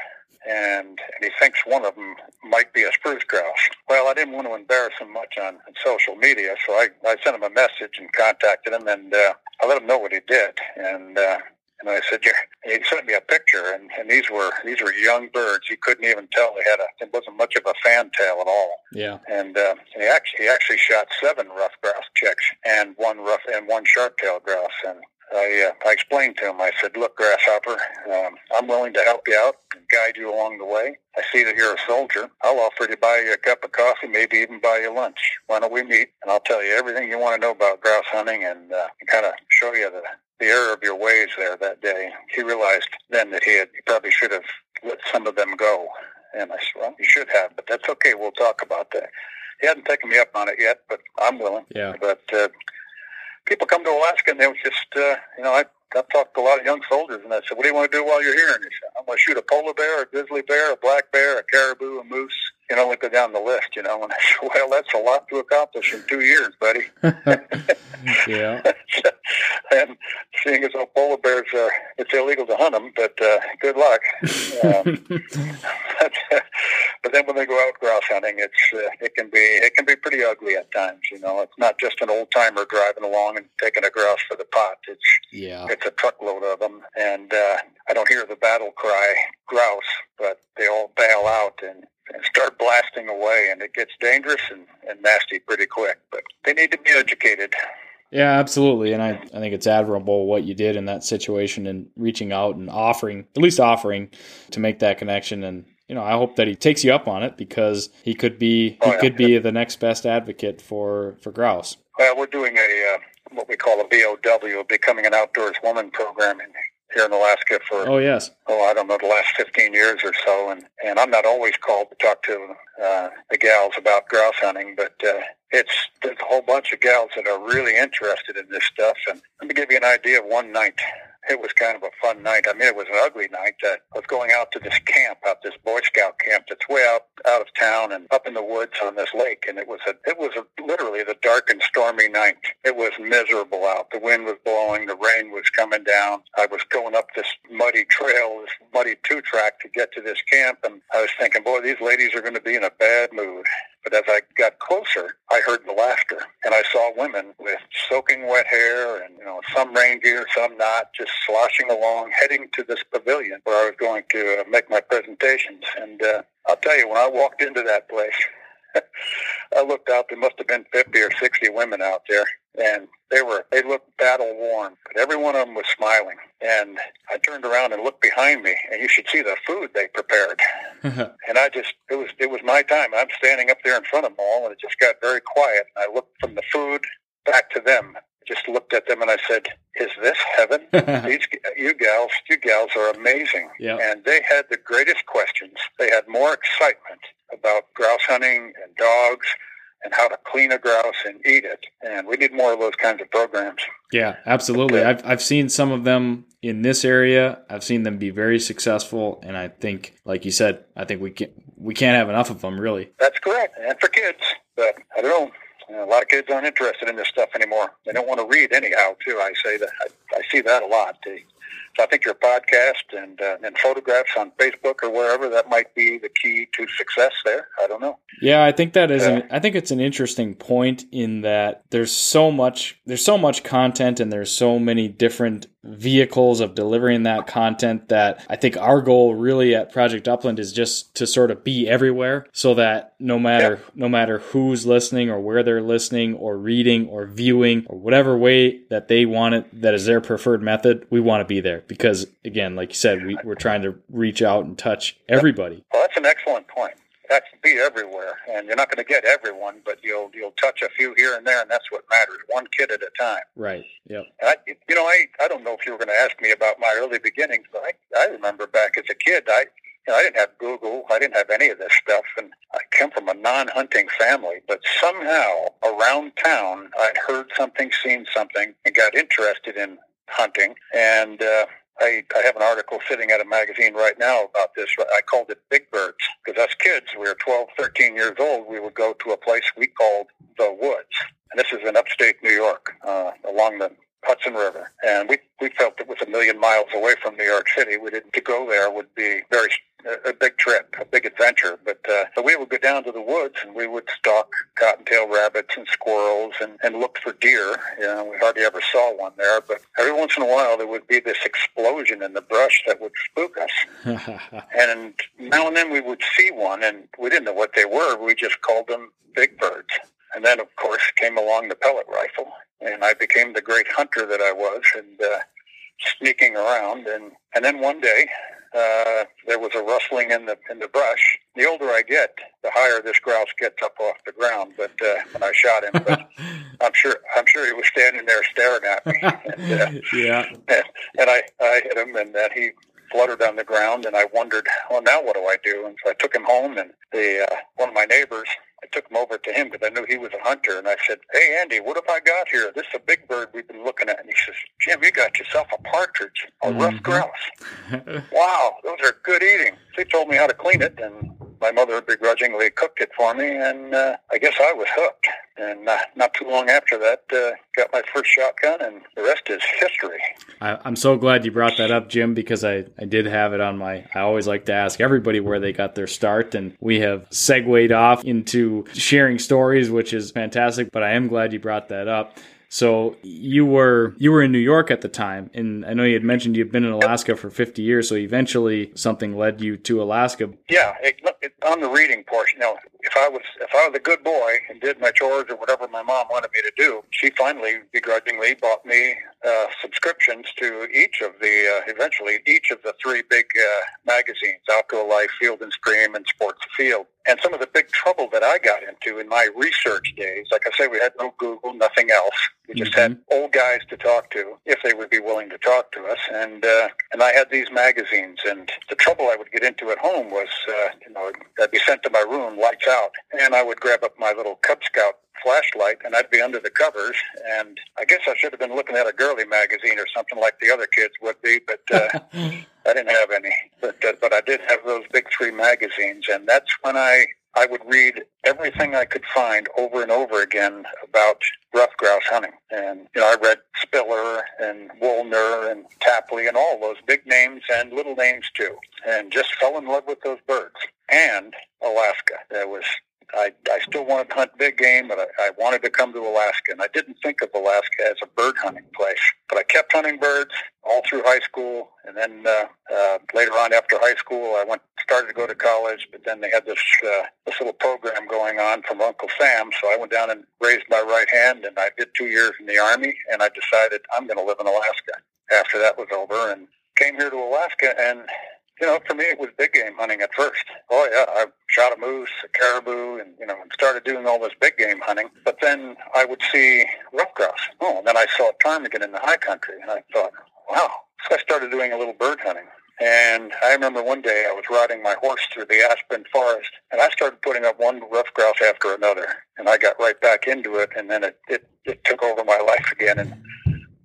And, and he thinks one of them might be a spruce grouse. Well, I didn't want to embarrass him much on, on social media, so I, I sent him a message and contacted him, and uh, I let him know what he did. And uh, and I said, yeah. he sent me a picture, and, and these were these were young birds. You couldn't even tell they had a. It wasn't much of a fantail at all. Yeah. And uh, he actually he actually shot seven ruffed grouse chicks and one rough and one sharp tail grouse. And I, uh, I explained to him, I said, look, Grasshopper, um, I'm willing to help you out and guide you along the way. I see that you're a soldier. I'll offer to buy you a cup of coffee, maybe even buy you lunch. Why don't we meet? And I'll tell you everything you want to know about grouse hunting and, uh, kind of show you the, the error of your ways there that day. He realized then that he had, he probably should have let some of them go. And I said, well, you should have, but that's okay. We'll talk about that. He hadn't taken me up on it yet, but I'm willing. Yeah. But, uh, people come to Alaska and they was just, uh, you know, I, I talked to a lot of young soldiers and I said, what do you want to do while you're here? And they said, I'm going to shoot a polar bear, a grizzly bear, a black bear, a caribou, a moose. You know, go down the list, you know, and I said, well, that's a lot to accomplish in two years, buddy. yeah. and seeing as though polar bears are, it's illegal to hunt them, but uh, good luck. Um, but then when they go out grouse hunting, it's uh, it can be it can be pretty ugly at times. You know, it's not just an old timer driving along and taking a grouse for the pot. It's yeah, it's a truckload of them, and uh, I don't hear the battle cry grouse, but they all bail out and and start blasting away, and it gets dangerous and, and nasty pretty quick. But they need to be educated. Yeah, absolutely. And I, I think it's admirable what you did in that situation and reaching out and offering, at least offering, to make that connection. And, you know, I hope that he takes you up on it because he could be Oh, he yeah. could be the next best advocate for, for grouse. Well, we're doing a uh, what we call a BOW, becoming an outdoors woman program in, here in Alaska for Oh yes. oh, I don't know, the last 15 years or so. And, and I'm not always called to talk to uh, the gals about grouse hunting, but uh, it's there's a whole bunch of gals that are really interested in this stuff. And let me give you an idea of one night. It was kind of a fun night. I mean, it was an ugly night. Uh, I was going out to this camp, out this Boy Scout camp that's way out out of town and up in the woods on this lake. And it was a it was a, literally the dark and stormy night. It was miserable out. The wind was blowing. The rain was coming down. I was going up this muddy trail, this muddy two track to get to this camp, and I was thinking, boy, these ladies are going to be in a bad mood. But as I got closer, I heard the laughter, and I saw women with soaking wet hair, and you know, some rain gear, some not, just sloshing along, heading to this pavilion where I was going to uh, make my presentations. And uh, I'll tell you, when I walked into that place, I looked out. There must have been 50 or 60 women out there, and they were they looked battle worn, but every one of them was smiling. And I turned around and looked behind me, and you should see the food they prepared. and I just it was it was my time. I'm standing up there in front of them all, and it just got very quiet. And I looked from the food back to them. Just looked at them and I said, "Is this heaven? These you gals, you gals are amazing." Yep. And they had the greatest questions. They had more excitement about grouse hunting and dogs and how to clean a grouse and eat it. And we need more of those kinds of programs. Yeah, absolutely. I've I've seen some of them in this area. I've seen them be very successful, and I think, like you said, I think we can we can't have enough of them. Really. That's correct, and for kids. But I don't know. You know, a lot of kids aren't interested in this stuff anymore. They don't want to read anyhow. Too, I say that I, I see that a lot. They, so I think your podcast and uh, and photographs on Facebook or wherever that might be the key to success. There, I don't know. Yeah, I think that is. An, I think it's an interesting point in that there's so much there's so much content and there's so many different vehicles of delivering that content that I think our goal really at Project Upland is just to sort of be everywhere so that no matter no matter who's listening or where they're listening or reading or viewing or whatever way that they want it that is their preferred method, we want to be there because again, like you said, we, we're trying to reach out and touch everybody. Well, that's an excellent point. That's be everywhere, and you're not going to get everyone, but you'll you'll touch a few here and there, and that's what matters. One kid at a time. Right. Yeah. I, you know, I I don't know if you were going to ask me about my early beginnings, but I I remember back as a kid, I you know, I didn't have Google, I didn't have any of this stuff, and I came from a non-hunting family. But somehow around town, I'd heard something, seen something, and got interested in hunting, and. uh I, I have an article sitting at a magazine right now about this. I called it Big Birds because as kids, we were 12, 13 years old. We would go to a place we called the Woods. And this is in upstate New York, uh, along the Hudson River. And we, we felt it was a million miles away from New York City. We didn't, to go there would be very, a, a big trip, a big adventure. But, uh, so we would go down to the woods and we would stalk cottontail rabbits and squirrels and, and look for deer. You know, we hardly ever saw one there, but every once in a while there would be this explosion in the brush that would spook us. And now and then we would see one, and we didn't know what they were. We just called them big birds. And then, of course, came along the pellet rifle, and I became the great hunter that I was, and uh, sneaking around. And and then one day, uh, there was a rustling in the in the brush. The older I get, the higher this grouse gets up off the ground. But uh, when I shot him, but I'm sure I'm sure he was standing there staring at me. And, uh, yeah. and, and I, I hit him, and then he fluttered on the ground, and I wondered, well, now what do I do? And so I took him home, and the uh, one of my neighbors, I took him over to him because I knew he was a hunter, and I said, hey, Andy, what have I got here? This is a big bird we've been looking at. And he says, Jim, you got yourself a partridge, a rough mm-hmm. grouse. wow, those are good eating. So he told me how to clean it, and my mother begrudgingly cooked it for me, and uh, I guess I was hooked. And uh, not too long after that, uh, got my first shotgun, and the rest is history. I, I'm so glad you brought that up, Jim, because I, I did have it on my. I always like to ask everybody where they got their start, and we have segued off into sharing stories, which is fantastic. But I am glad you brought that up. So you were you were in New York at the time, and I know you had mentioned you've been in Alaska for 50 years. So eventually, something led you to Alaska. Yeah, it, it, on the reading portion. Now, if I was if I was a good boy and did my chores or whatever my mom wanted me to do, she finally begrudgingly bought me uh, subscriptions to each of the uh, eventually each of the three big uh, magazines: Outdoor Life, Field and Stream, and Sports Afield. And some of the big trouble that I got into in my research days, like I say, we had no Google, nothing else. We just had old guys to talk to if they would be willing to talk to us, and uh, and I had these magazines. And the trouble I would get into at home was, uh, you know, I'd be sent to my room, lights out, and I would grab up my little Cub Scout flashlight and I'd be under the covers and I guess I should have been looking at a girly magazine or something like the other kids would be but uh, I didn't have any but uh, but I did have those big three magazines and that's when I I would read everything I could find over and over again about ruffed grouse hunting. And, you know, I read Spiller and Woolner and Tapply and all those big names and little names too. And just fell in love with those birds. And Alaska. That was I, I still wanted to hunt big game, but I, I wanted to come to Alaska. And I didn't think of Alaska as a bird hunting place. But I kept hunting birds all through high school. And then uh, uh, later on after high school, I went started to go to college. But then they had this uh, this little program going on from Uncle Sam. So I went down and raised my right hand, and I did two years in the Army. And I decided I'm going to live in Alaska after that was over. And came here to Alaska and you know, for me, it was big game hunting at first. Oh yeah, I shot a moose, a caribou, and you know, started doing all this big game hunting. But then I would see ruffed grouse. Oh, and then I saw ptarmigan in the high country, and I thought, wow. So I started doing a little bird hunting. And I remember one day I was riding my horse through the aspen forest, and I started putting up one ruffed grouse after another. And I got right back into it, and then it, it, it took over my life again. And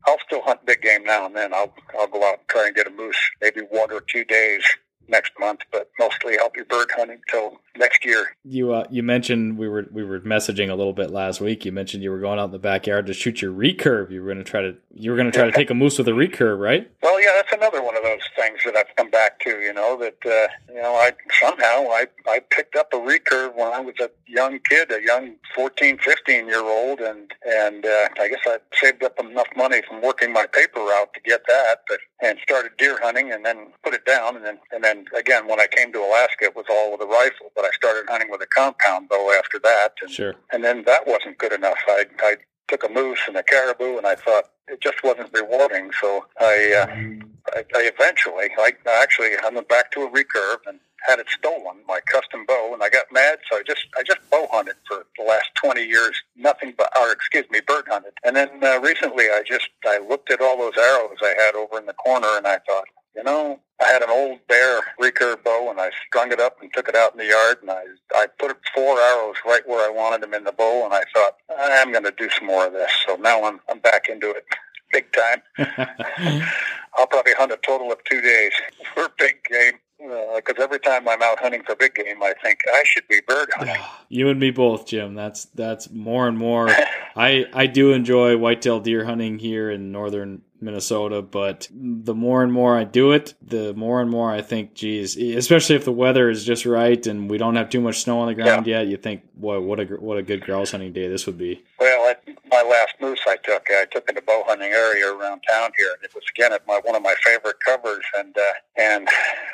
I'll still hunt big game now and then. I'll I'll go out and try and get a moose, maybe one or two days next month, but mostly I'll be bird hunting till next year. You uh, you mentioned we were we were messaging a little bit last week. You mentioned you were going out in the backyard to shoot your recurve. You were going to try to you were going to try to take a moose with a recurve, right? Well, yeah, that's another one of those things that I've come back to. You know that uh, you know I somehow I I picked up a recurve when I was a young kid, a young 14, 15 year old, and and uh, I guess I saved up enough money from working my paper route to get that, but and started deer hunting, and then put it down, and then and then again when I came to Alaska, it was all with a rifle, but I started hunting with a compound bow after that. And, sure. And then that wasn't good enough. I, I took a moose and a caribou, and I thought it just wasn't rewarding. So I, uh, I, I eventually, I actually, I went back to a recurve and had it stolen, my custom bow, and I got mad. So I just, I just bow hunted for the last 20 years, nothing but, or excuse me, bird hunted. And then uh, recently, I just, I looked at all those arrows I had over in the corner, and I thought, you know, I had an old bear recurve bow and I strung it up and took it out in the yard and I I put four arrows right where I wanted them in the bow and I thought I'm going to do some more of this. So now I'm I'm back into it big time. I'll probably hunt a total of two days for big game because uh, every time I'm out hunting for big game, I think I should be bird hunting. You and me both, Jim. That's that's more and more. I I do enjoy whitetail deer hunting here in northern Minnesota, but the more and more I do it, the more and more I think, geez, especially if the weather is just right and we don't have too much snow on the ground yeah. yet, you think, boy, what a what a good grouse hunting day this would be. Well, at my last moose I took, I took in a bow hunting area around town here, and it was again at my one of my favorite covers, and uh, and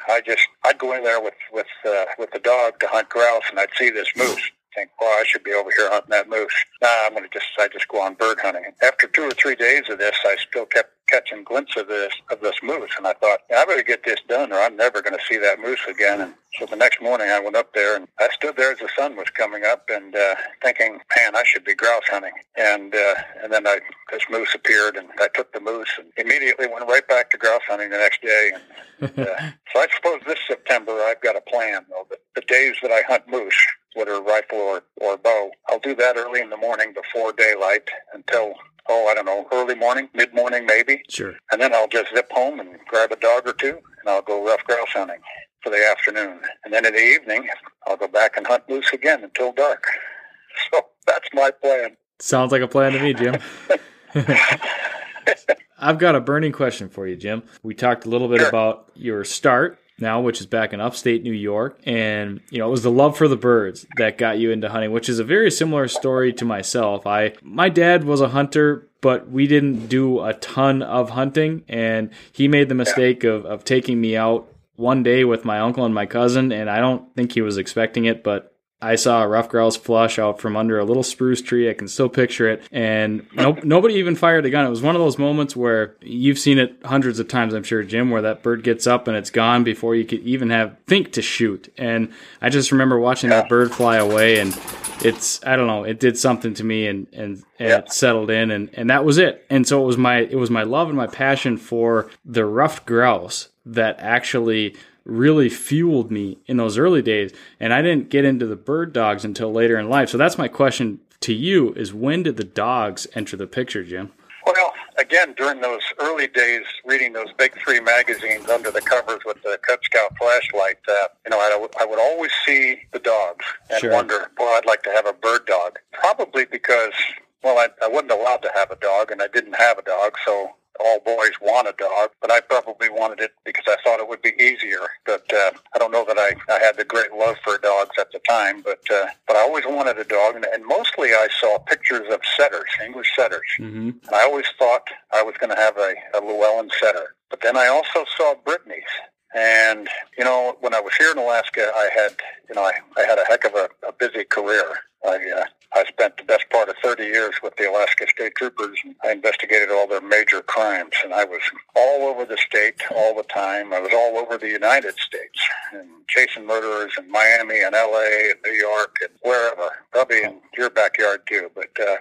I just I'd go in there with with uh, with the dog to hunt grouse, and I'd see this moose think, well, I should be over here hunting that moose. Nah, I'm going to just, I just go on bird hunting. After two or three days of this, I still kept catching glimpses of this, of this moose. And I thought, I better get this done or I'm never going to see that moose again. And so the next morning I went up there and I stood there as the sun was coming up and, uh, thinking, man, I should be grouse hunting. And, uh, and then I, this moose appeared and I took the moose and immediately went right back to grouse hunting the next day. And, uh, so I suppose this September I've got a plan though. The, the days that I hunt moose, whether rifle or, or bow. I'll do that early in the morning before daylight until, oh, I don't know, early morning, mid morning maybe. Sure. And then I'll just zip home and grab a dog or two and I'll go ruffed grouse hunting for the afternoon. And then in the evening, I'll go back and hunt moose again until dark. So that's my plan. Sounds like a plan to me, Jim. I've got a burning question for you, Jim. We talked a little bit sure. about your start now, which is back in upstate New York. And, you know, it was the love for the birds that got you into hunting, which is a very similar story to myself. I my dad was a hunter, but we didn't do a ton of hunting and he made the mistake of, of taking me out one day with my uncle and my cousin and I don't think he was expecting it, but I saw a ruffed grouse flush out from under a little spruce tree. I can still picture it. And no, nobody even fired a gun. It was one of those moments where you've seen it hundreds of times, I'm sure, Jim, where that bird gets up and it's gone before you could even have think to shoot. And I just remember watching that bird fly away and it's I don't know, it did something to me and and, and yeah. it settled in and, and that was it. And so it was my it was my love and my passion for the ruffed grouse that actually really fueled me in those early days. And I didn't get into the bird dogs until later in life. So that's my question to you is when did the dogs enter the picture, Jim? Well, again, during those early days, reading those big three magazines under the covers with the Cub Scout flashlight, uh, you know, I, I would always see the dogs and sure. wonder, well, I'd like to have a bird dog. Probably because, well, I, I wasn't allowed to have a dog and I didn't have a dog. So all boys want a dog, but I probably wanted it because I thought it would be easier. But uh, I don't know that I, I had the great love for dogs at the time, but uh, but I always wanted a dog, and, and mostly I saw pictures of setters, English setters, Mm-hmm. and I always thought I was going to have a, a Llewellyn setter. But then I also saw Brittany's. And, you know, when I was here in Alaska, I had, you know, I, I had a heck of a, a busy career. I, uh, I spent the best part of 30 years with the Alaska State Troopers. I investigated all their major crimes, and I was all over the state all the time. I was all over the United States and chasing murderers in Miami and L.A. and New York and wherever, probably in your backyard too. But, uh,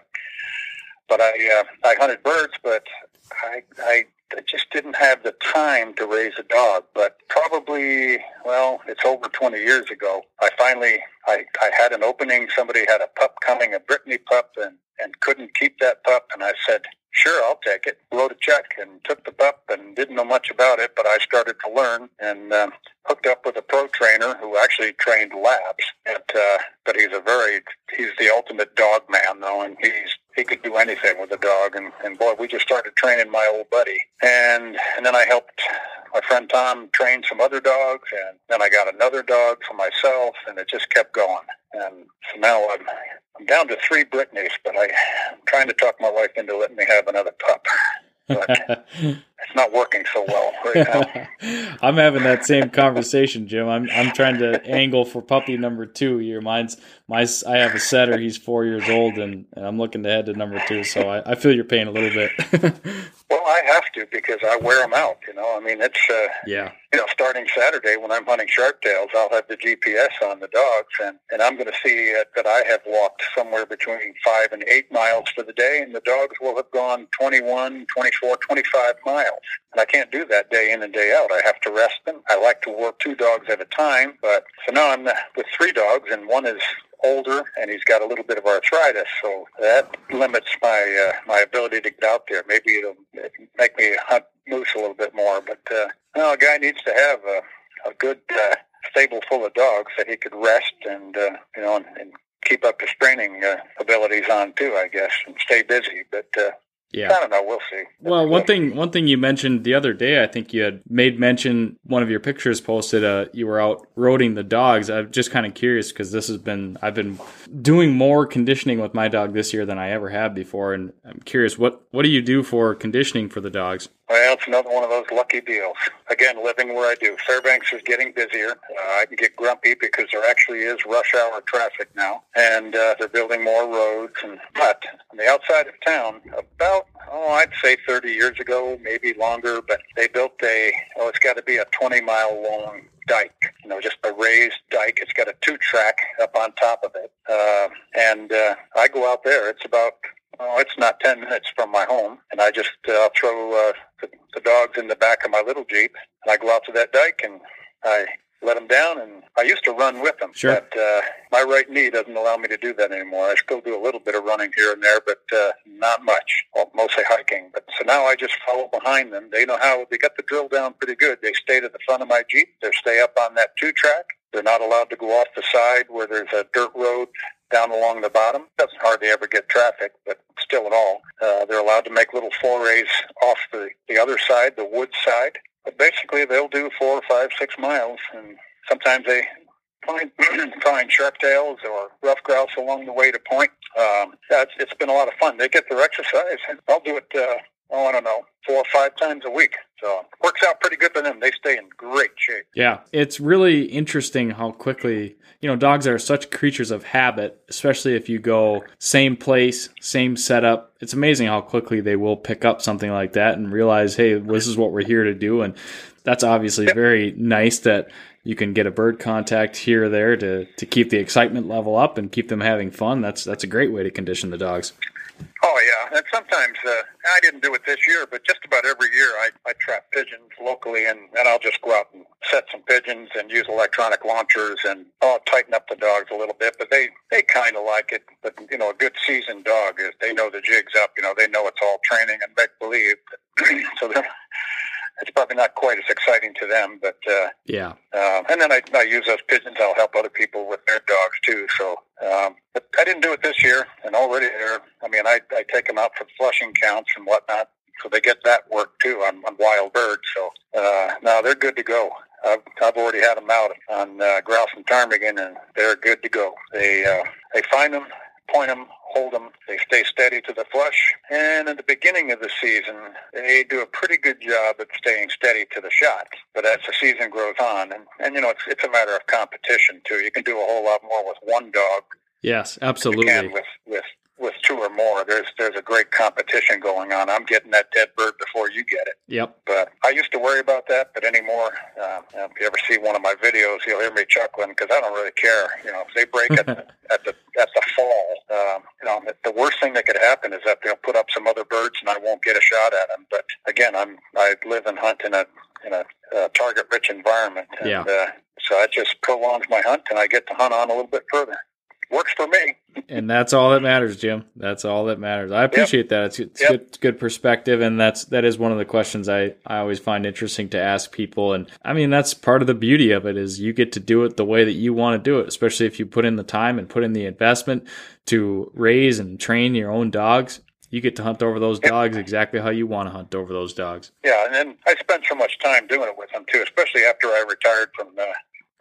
but I, uh, I hunted birds, but I, I I just didn't have the time to raise a dog. But probably, well, it's over 20 years ago. I finally, I, I had an opening. Somebody had a pup coming, a Brittany pup, and, and couldn't keep that pup. And I said, sure, I'll take it. Wrote a check and took the pup and didn't know much about it, but I started to learn and um, hooked up with a pro trainer who actually trained labs. But, uh, but he's a very, he's the ultimate dog man though, and he's he could do anything with a dog and, and boy we just started training my old buddy and and then I helped my friend Tom train some other dogs and then I got another dog for myself and it just kept going and so now I'm I'm down to three Brittany's but I trying to talk my wife into letting me have another pup. But it's not working so well right now. I'm having that same conversation, Jim. I'm I'm trying to angle for puppy number two. Your mine's my I have a setter. He's four years old, and, and I'm looking to head to number two. So I, I feel your pain a little bit. well, I have to because I wear them out. You know, I mean, it's uh, yeah. You know, starting Saturday when I'm hunting sharptails, I'll have the GPS on the dogs, and and I'm going to see uh, that I have walked somewhere between five and eight miles for the day, and the dogs will have gone 21, 24, 25 miles. And I can't do that day in and day out. I have to rest them. I like to work two dogs at a time, but so now I'm with three dogs, and one is older and he's got a little bit of arthritis, so that limits my uh, my ability to get out there. Maybe it'll make me hunt moose a little bit more, but uh, no, a guy needs to have a, a good uh, stable full of dogs that he could rest and uh, you know and, and keep up his training uh, abilities on too, I guess, and stay busy. But uh, yeah. I don't know. We'll see. Well, one thing one thing you mentioned the other day, I think you had made mention one of your pictures posted. Uh, you were out roading the dogs. I'm just kind of curious because this has been I've been doing more conditioning with my dog this year than I ever have before, and I'm curious what what do you do for conditioning for the dogs? Well, it's another one of those lucky deals. Again, living where I do. Fairbanks is getting busier. Uh, I can get grumpy because there actually is rush hour traffic now, and uh, they're building more roads. And but on the outside of town, about oh, I'd say 30 years ago, maybe longer, but they built a oh, it's got to be a 20 mile long dike. You know, just a raised dike. It's got a two track up on top of it, uh, and uh, I go out there. It's about Oh, it's not 10 minutes from my home, and I just uh, throw uh, the, the dogs in the back of my little Jeep, and I go out to that dike and I let them down, and I used to run with them, sure. but uh, my right knee doesn't allow me to do that anymore. I still do a little bit of running here and there, but uh, not much, well, mostly hiking. But so now I just follow behind them. They know how, they got the drill down pretty good. They stay to the front of my Jeep. They stay up on that two-track. They're not allowed to go off the side where there's a dirt road down along the bottom. Doesn't hardly ever get traffic, but still at all. Uh, they're allowed to make little forays off the, the other side, the wood side. But basically, they'll do four, five, six miles, and sometimes they find find sharptails or ruffed grouse along the way to point. Um, it's, it's been a lot of fun. They get their exercise. I'll do it. Uh, oh, I don't know, four or five times a week. So works out pretty good for them. They stay in great shape. Yeah, it's really interesting how quickly you know dogs are such creatures of habit, especially if you go same place, same setup. It's amazing how quickly they will pick up something like that and realize, hey, this is what we're here to do. And that's obviously yep. very nice that you can get a bird contact here or there to to keep the excitement level up and keep them having fun. That's that's a great way to condition the dogs. Oh yeah, and sometimes uh, I didn't do it this year, but just about every year I, I trap pigeons locally, and, and I'll just go out and set some pigeons and use electronic launchers, and I'll tighten up the dogs a little bit. But they they kind of like it. But you know, a good seasoned dog is they know the jig's up. You know, they know it's all training and make believe. so they're it's probably not quite as exciting to them, but uh, yeah. Uh, and then I, I use those pigeons. I'll help other people with their dogs too. So, um, but I didn't do it this year, and already there. I mean, I I take them out for flushing counts and whatnot. so they get that work too on, on wild birds. So uh, now they're good to go. I've, I've already had them out on uh, grouse and ptarmigan, and they're good to go. They uh, they find them, point them, hold them. They stay steady to the flush. And in the beginning of the season, they do a pretty good job at staying steady to the shot. But as the season grows on, and, and you know, it's, it's a matter of competition too. You can do a whole lot more with one dog. Yes, absolutely. With, with with two or more, there's there's a great competition going on. I'm getting that dead bird before you get it. Yep. But I used to worry about that, but anymore, um, if you ever see one of my videos, you'll hear me chuckling because I don't really care. You know, if they break at the, at the at the fall, um, you know, the worst thing that could happen is that they'll put up some other birds and I won't get a shot at them. But again, I'm I live and hunt in a in a uh, target-rich environment, and yeah. uh, so that just prolongs my hunt, and I get to hunt on a little bit further works for me. and that's all that matters, Jim. That's all that matters. I appreciate yep. that. It's, it's yep. good, good perspective, and that's that is one of the questions I I always find interesting to ask people. And I mean, that's part of the beauty of it is you get to do it the way that you want to do it, especially if you put in the time and put in the investment to raise and train your own dogs. You get to hunt over those dogs exactly how you want to hunt over those dogs. Yeah, and then I spent so much time doing it with them too, especially after I retired from the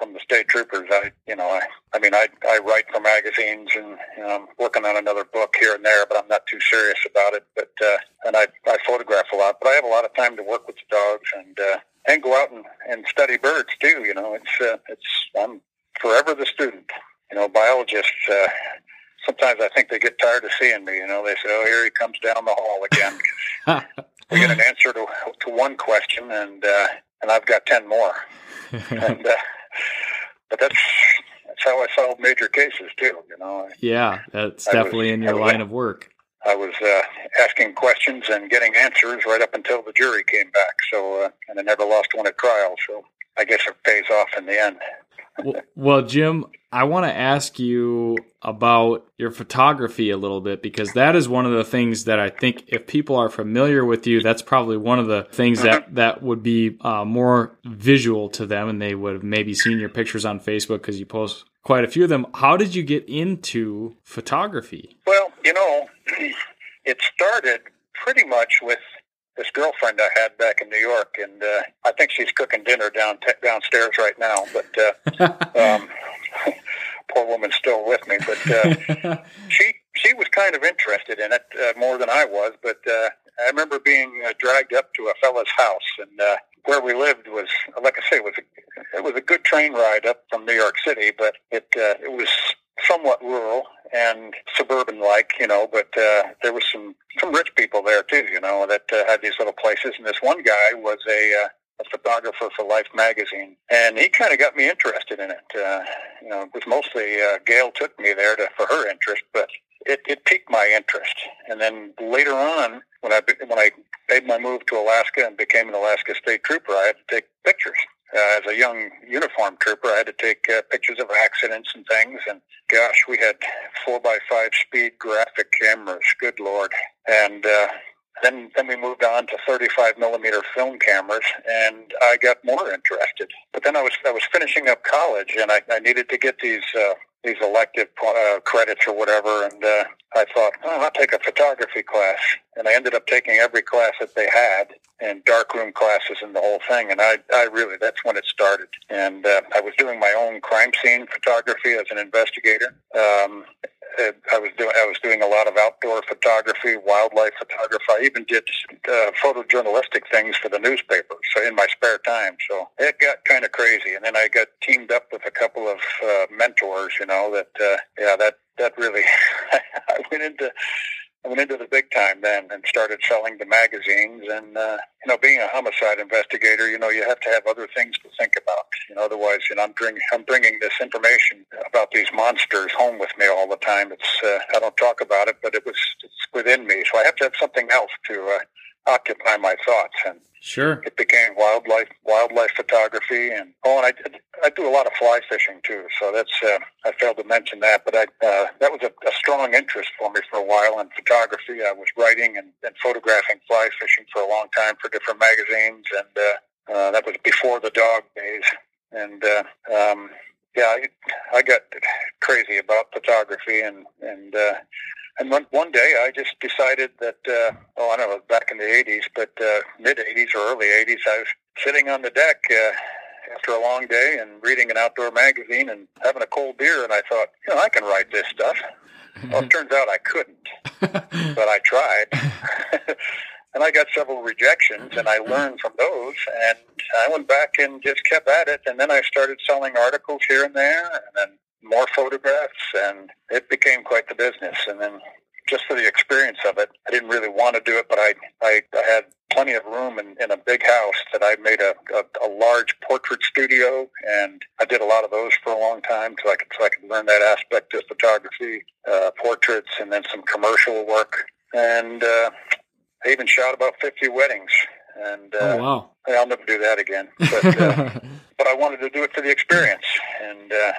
from the state troopers. I, you know, I, I mean, I, I write for magazines and you know, I'm working on another book here and there, but I'm not too serious about it. But uh, and I, I photograph a lot, but I have a lot of time to work with the dogs and uh, and go out and, and study birds too. You know, it's uh, it's I'm forever the student. You know, biologists. Uh, sometimes I think they get tired of seeing me. You know, they say, "Oh, here he comes down the hall again." we get an answer to to one question, and uh, and I've got ten more. and uh, but that's that's how I solve major cases too. You know. Yeah, that's I definitely was, in your line of work. I was uh, asking questions and getting answers right up until the jury came back. So, uh, and I never lost one at trial. So, I guess it pays off in the end. Well, Jim, I want to ask you about your photography a little bit because that is one of the things that I think if people are familiar with you, that's probably one of the things that that would be uh, more visual to them, and they would have maybe seen your pictures on Facebook because you post quite a few of them. How did you get into photography? Well, you know, it started pretty much with this girlfriend I had back in New York, and uh, I think she's cooking dinner down t- downstairs right now. But uh, um, poor woman's still with me, but uh, she she was kind of interested in it uh, more than I was. But uh, I remember being uh, dragged up to a fella's house, and uh, where we lived was, like I say, it was a, it was a good train ride up from New York City, but it uh, it was somewhat rural and suburban like, you know, but uh, there was some some rich people there too, you know, that uh, had these little places. And this one guy was a uh, a photographer for Life magazine, and he kind of got me interested in it. Uh, you know, it was mostly uh, Gail took me there to for her interest, but it, it piqued my interest. And then later on, when I when I made my move to Alaska and became an Alaska State Trooper, I had to take pictures. Uh, as a young uniform trooper, I had to take uh, pictures of accidents and things. And gosh, we had four by five speed graphic cameras. Good lord! And uh, then then we moved on to 35 millimeter film cameras, and I got more interested. But then I was I was finishing up college, and I, I needed to get these uh, these elective uh, credits or whatever, and uh, I thought, oh, I'll take a photography class, and I ended up taking every class that they had, and darkroom classes and the whole thing, and I, I really, that's when it started, and uh, I was doing my own crime scene photography as an investigator. Um, I was doing I was doing a lot of outdoor photography, wildlife photography. I even did uh, photojournalistic things for the newspaper. So in my spare time, so it got kind of crazy. And then I got teamed up with a couple of uh, mentors. You know that uh, yeah that that really I went into I went into the big time then and started selling the magazines. And uh, you know, being a homicide investigator, you know, you have to have other things to think about. You know, otherwise, you know, I'm bringing I'm bringing this information about these monsters home with me all the time. It's uh, I don't talk about it, but it was it's within me, so I have to have something else to uh, occupy my thoughts. And Sure. It became wildlife wildlife photography, and oh, and I did, I do a lot of fly fishing too. So that's uh, I failed to mention that, but I uh, that was a, a strong interest for me for a while in photography. I was writing and, and photographing fly fishing for a long time for different magazines, and uh, uh, that was before the dog days. And uh, um, yeah, I, I got crazy about photography, and and uh, And one, one day I just decided that, uh, oh, I don't know, back in the 80s, but uh, mid 80s or early 80s, I was sitting on the deck uh, after a long day and reading an outdoor magazine and having a cold beer, and I thought, you know, I can write this stuff. well, it turns out I couldn't, but I tried. and I got several rejections, and I learned from those. And I went back and just kept at it. And then I started selling articles here and there, and then more photographs, and it became quite the business. And then just for the experience of it, I didn't really want to do it, but I I, I had plenty of room in, in a big house that I made a, a, a large portrait studio, and I did a lot of those for a long time so I could so I could learn that aspect of photography, uh, portraits, and then some commercial work. And uh, I even shot about 50 weddings. And uh, oh, wow. I'll never do that again. But, uh, but I wanted to do it for the experience. And uh,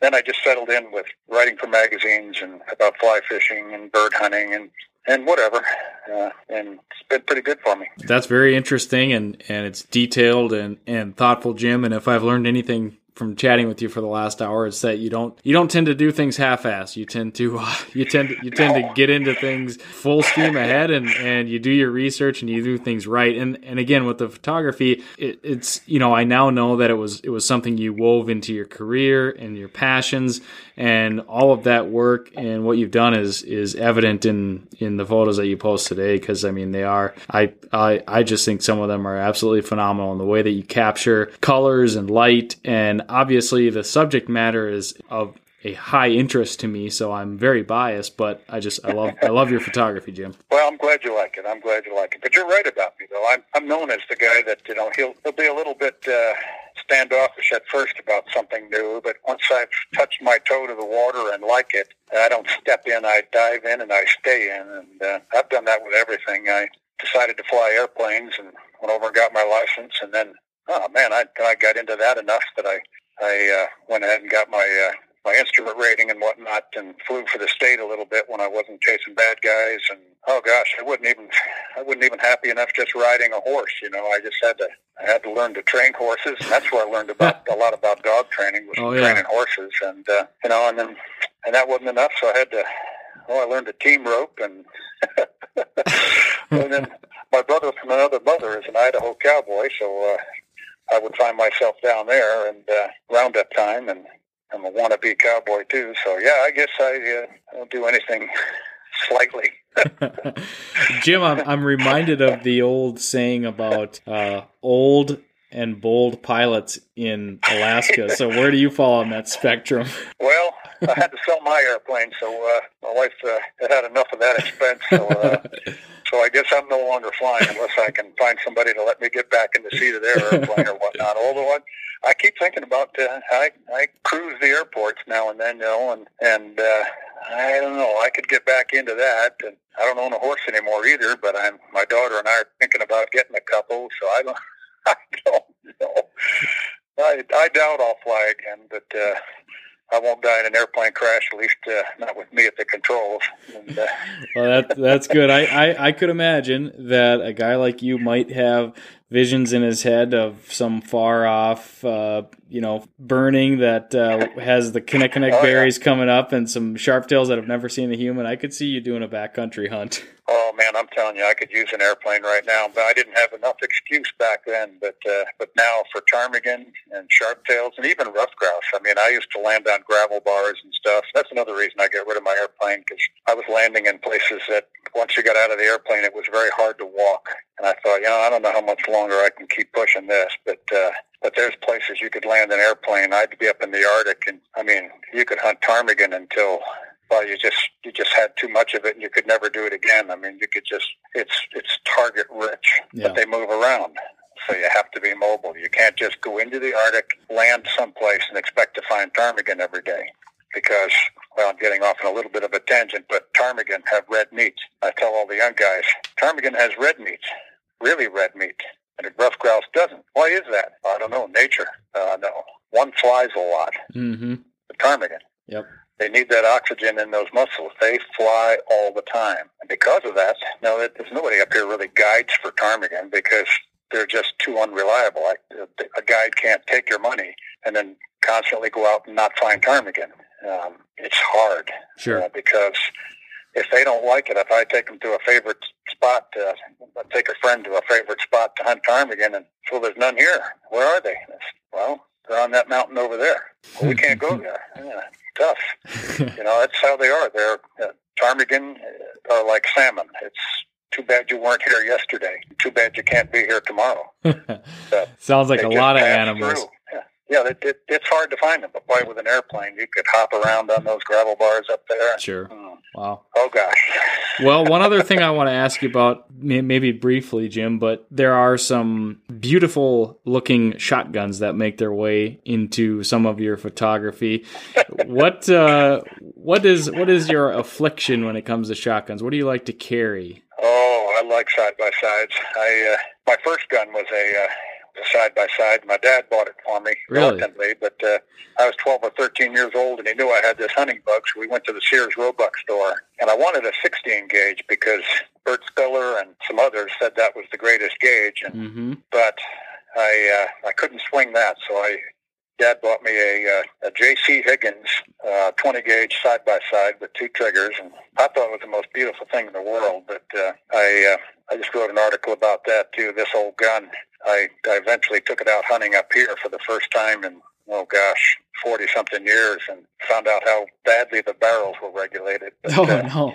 then I just settled in with writing for magazines and about fly fishing and bird hunting and and whatever. Uh, and it's been pretty good for me. That's very interesting and, and it's detailed and, and thoughtful, Jim. And if I've learned anything from chatting with you for the last hour is that you don't you don't tend to do things half-ass. You tend to uh, you tend to, you tend to get into things full steam ahead, and and you do your research and you do things right. And and again with the photography, it, it's you know I now know that it was it was something you wove into your career and your passions, and all of that work and what you've done is is evident in in the photos that you post today. Because I mean they are I I I just think some of them are absolutely phenomenal in the way that you capture colors and light and obviously the subject matter is of a high interest to me, so I'm very biased. But I just I love I love your photography, Jim. Well, I'm glad you like it. I'm glad you like it. But you're right about me, though. I'm I'm known as the guy that you know he'll he'll be a little bit uh, standoffish at first about something new, but once I've touched my toe to the water and like it, I don't step in. I dive in and I stay in, and uh, I've done that with everything. I decided to fly airplanes and went over and got my license, and then oh man, I I got into that enough that I I uh, went ahead and got my uh, my instrument rating and whatnot, and flew for the state a little bit when I wasn't chasing bad guys. And oh gosh, I wouldn't even I wasn't even happy enough just riding a horse. You know, I just had to I had to learn to train horses, and that's where I learned about a lot about dog training was oh, yeah. training horses. And uh, you know, and then and that wasn't enough, so I had to. Oh, I learned to team rope, and and then my brother from another mother is an Idaho cowboy, so uh, I would find myself down there and uh, roundup time, and I'm a wannabe cowboy too. So yeah, I guess I uh, don't do anything slightly. Jim, I'm, I'm reminded of the old saying about uh, old and bold pilots in Alaska. so where do you fall on that spectrum? Well, I had to sell my airplane, so uh, my wife uh, had had enough of that expense. So, uh, so I guess I'm no longer flying unless I can find somebody to let me get back in the seat of their airplane or whatnot. Although I, I keep thinking about uh, I I cruise the airports now and then, you know, and and uh, I don't know. I could get back into that, and I don't own a horse anymore either. But I'm my daughter and I are thinking about getting a couple. So I don't I don't know. I I doubt I'll fly again, but. uh I won't die in an airplane crash, at least uh, not with me at the controls. And, uh, well, that, that's good. I, I, I could imagine that a guy like you might have visions in his head of some far off, uh, you know, burning that uh, has the kinnikinnick oh, berries yeah. coming up and some sharptails that have never seen a human. I could see you doing a backcountry hunt. Oh man, I'm telling you, I could use an airplane right now, but I didn't have enough excuse back then. But uh, but now for ptarmigan and sharptails and even ruffed grouse. I mean, I used to land on gravel bars and stuff. That's another reason I get rid of my airplane because I was landing in places that once you got out of the airplane, it was very hard to walk. And I thought, you know, I don't know how much longer I can keep pushing this, but uh, but there's places you could land an airplane. I'd be up in the Arctic, and I mean, you could hunt ptarmigan until well, you just you just had too much of it, and you could never do it again. I mean, you could just it's it's target rich, yeah. but they move around. So you have to be mobile. You can't just go into the Arctic, land someplace, and expect to find ptarmigan every day. Because, well, I'm getting off on a little bit of a tangent, but ptarmigan have red meat. I tell all the young guys, ptarmigan has red meat, really red meat, and a ruffed grouse doesn't. Why is that? I don't know. Nature. Uh, no. One flies a lot. Mm-hmm. The ptarmigan. Yep. They need that oxygen in those muscles. They fly all the time. And because of that, now there's nobody up here really guides for ptarmigan because they're just too unreliable. Like a guide can't take your money and then constantly go out and not find ptarmigan. Um, it's hard sure. Uh, because if they don't like it, if I take them to a favorite spot, uh, I take a friend to a favorite spot to hunt ptarmigan, and well, there's none here. Where are they? Well, they're on that mountain over there. Well, we can't go there. Yeah, tough. you know, that's how they are. They're uh, ptarmigan uh, are like salmon. It's too bad you weren't here yesterday. Too bad you can't be here tomorrow. Sounds like a lot of animals. Through. Yeah, it, it, it's hard to find them. But boy, with an airplane, you could hop around on those gravel bars up there. Sure. Mm. Wow. Oh gosh. well, one other thing I want to ask you about, maybe briefly, Jim, but there are some beautiful looking shotguns that make their way into some of your photography. what uh, what is what is your affliction when it comes to shotguns? What do you like to carry? Oh, I like side by sides. I uh, my first gun was a uh, side by side. My dad bought it for me Really? reluctantly, but uh, I was 12 or 13 years old, and he knew I had this hunting bug, so we went to the Sears Roebuck store, and I wanted a 16 gauge because Bert Spiller and some others said that was the greatest gauge, and Mm-hmm. but I uh, I couldn't swing that, so I Dad bought me a uh, a J.C. Higgins uh, 20 gauge side by side with two triggers, and I thought it was the most beautiful thing in the world. But uh, I uh, I just wrote an article about that too. This old gun. I, I eventually took it out hunting up here for the first time in oh gosh, 40 something years, and found out how badly the barrels were regulated. But, Oh uh, no.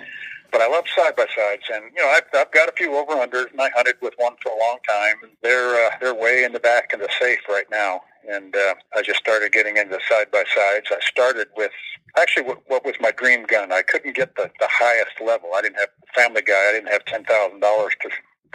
but I love side by sides, and you know I've, I've got a few over unders, and I hunted with one for a long time. They're uh, they're way in the back in the safe right now, and uh, I just started getting into side by sides. I started with actually what, what was my dream gun. I couldn't get the the highest level. I didn't have Family Guy. I didn't have ten thousand dollars to